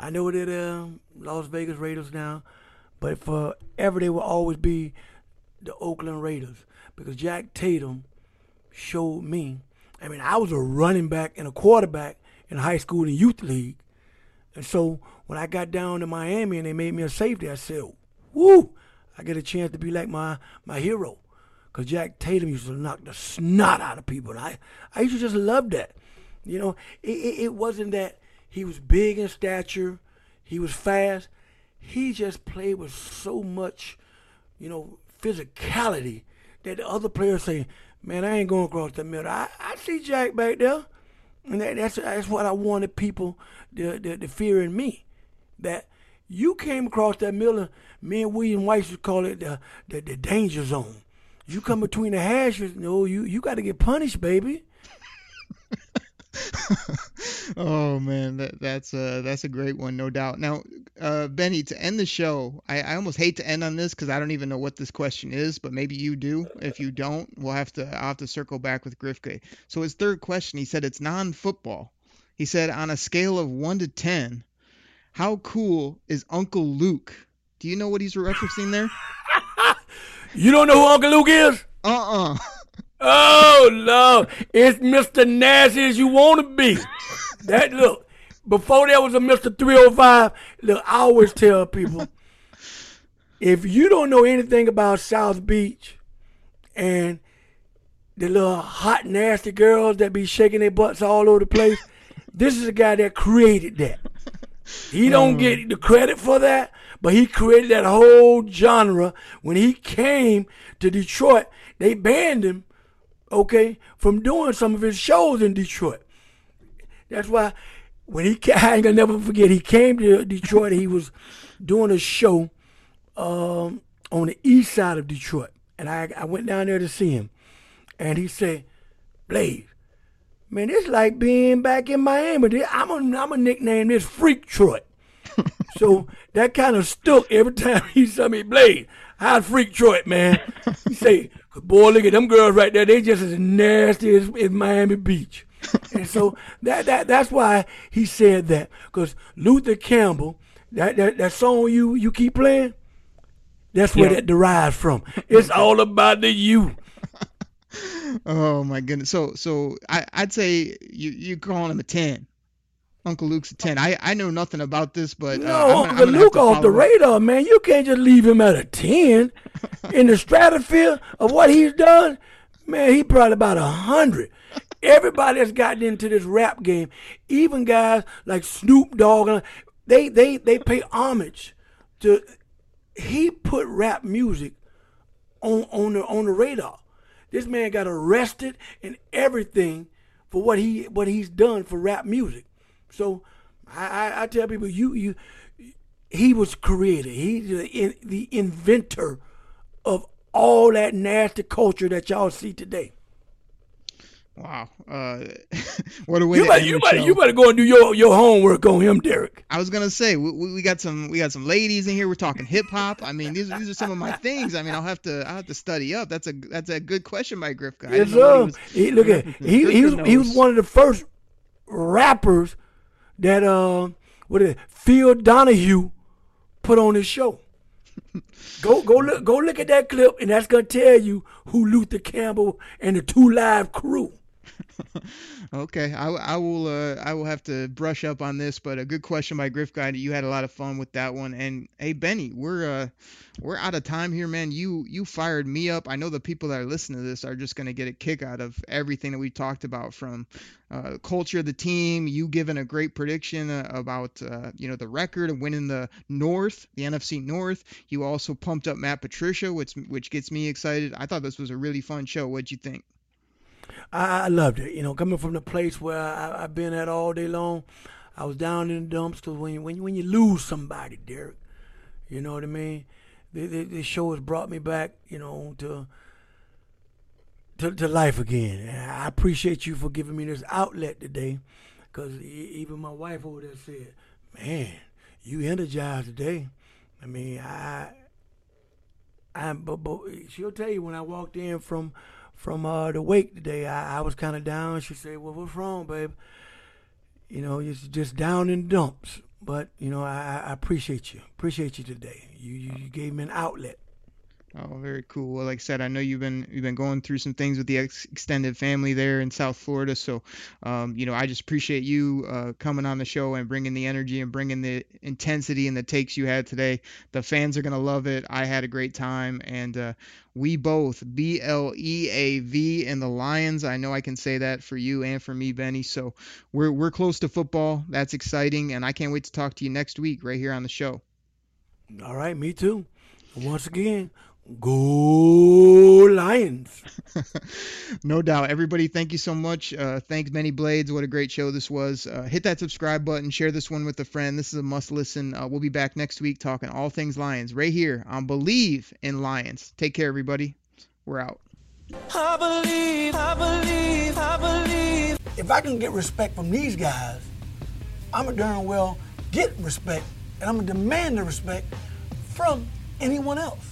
I know they're the Las Vegas Raiders now, but forever they will always be the Oakland Raiders because Jack Tatum showed me. I mean, I was a running back and a quarterback in high school and youth league. And so when I got down to Miami and they made me a safety, I said, woo, I get a chance to be like my, my hero. Because Jack Tatum used to knock the snot out of people. And I, I used to just love that. You know, it, it, it wasn't that he was big in stature, he was fast. He just played with so much, you know, physicality that the other players say, man, I ain't going across the middle. I, I see Jack back there. And that, that's that's what I wanted people to, to, to, fear in me. That you came across that middle, me and William Weiss would call it the, the, the danger zone. You come between the hashes, no, you, you got to get punished, baby. oh man, that that's uh that's a great one, no doubt. Now, uh, Benny, to end the show, I, I almost hate to end on this because I don't even know what this question is, but maybe you do. If you don't, we'll have to I'll have to circle back with Grifka. So his third question, he said it's non-football. He said on a scale of one to ten, how cool is Uncle Luke? Do you know what he's referencing there? you don't know who Uncle Luke is? Uh-uh. Oh no, it's Mr. Nasty as you want to be. That look, before there was a Mr. 305, look, I always tell people if you don't know anything about South Beach and the little hot nasty girls that be shaking their butts all over the place, this is a guy that created that. He don't get the credit for that, but he created that whole genre. When he came to Detroit, they banned him okay, from doing some of his shows in Detroit. That's why when he I ain't gonna never forget he came to Detroit. he was doing a show um, on the east side of Detroit, and I I went down there to see him, and he said, "Blaze, man, it's like being back in Miami. I'm a I'm a nickname this Freak Troy." so that kind of stuck every time he saw me. Blaze, how's Freak Troy, man? He say, boy, look at them girls right there. They just as nasty as, as Miami Beach. and so that, that that's why he said that. Because Luther Campbell, that, that, that song you, you keep playing, that's where that derives from. It's all about the you. oh my goodness. So so I, I'd say you you calling him a ten. Uncle Luke's a ten. I, I know nothing about this, but uh, no, I'm, Uncle I'm Luke off the radar, man. You can't just leave him at a ten in the stratosphere of what he's done. Man, he probably about a hundred. Everybody that's gotten into this rap game, even guys like Snoop Dogg, they they they pay homage to. He put rap music on on the on the radar. This man got arrested and everything for what he what he's done for rap music. So I, I, I tell people, you you he was created. He's the, the inventor of all that nasty culture that y'all see today. Wow. Uh, what a way you to better, you, better, you better go and do your, your homework on him, Derek. I was gonna say we, we got some we got some ladies in here. We're talking hip hop. I mean, these these are some of my things. I mean, I'll have to I'll have to study up. That's a that's a good question by Grifka. Yes, sir. He, look at he he was, he was one of the first rappers that uh what is it, Phil Donahue put on his show. go go look go look at that clip and that's gonna tell you who Luther Campbell and the Two Live crew. okay, I, I will uh, I will have to brush up on this, but a good question by Grifka. You had a lot of fun with that one. And hey, Benny, we're uh, we're out of time here, man. You you fired me up. I know the people that are listening to this are just gonna get a kick out of everything that we talked about from uh, culture of the team. You giving a great prediction uh, about uh, you know the record and winning the North, the NFC North. You also pumped up Matt Patricia, which which gets me excited. I thought this was a really fun show. What'd you think? I, I loved it. You know, coming from the place where I, have been at all day long, I was down in the dumps because when you, when when you lose somebody, Derek, you know what I mean. This show has brought me back, you know, to to, to life again. And I appreciate you for giving me this outlet today, because even my wife over there said, "Man, you energized today." I mean, I, I, but, but she'll tell you when I walked in from from uh, the wake today. I, I was kind of down. She said, "Well, what's wrong, babe?" You know, it's just down in dumps. But you know, I, I appreciate you. Appreciate you today. You, you you gave me an outlet. Oh, very cool. Well, like I said, I know you've been you've been going through some things with the ex- extended family there in South Florida. So, um, you know, I just appreciate you uh, coming on the show and bringing the energy and bringing the intensity and the takes you had today. The fans are gonna love it. I had a great time, and uh, we both B L E A V and the Lions. I know I can say that for you and for me, Benny. So we're we're close to football. That's exciting, and I can't wait to talk to you next week right here on the show. All right, me too. Once again, Go Lions. no doubt. Everybody, thank you so much. Uh, thanks, Benny Blades. What a great show this was. Uh, hit that subscribe button. Share this one with a friend. This is a must listen. Uh, we'll be back next week talking all things Lions right here on Bleav in Lions. Take care, everybody. We're out. I believe, I believe, I believe. if I can get respect from these guys, I'm a darn well get respect, and I'm gonna demand the respect from anyone else.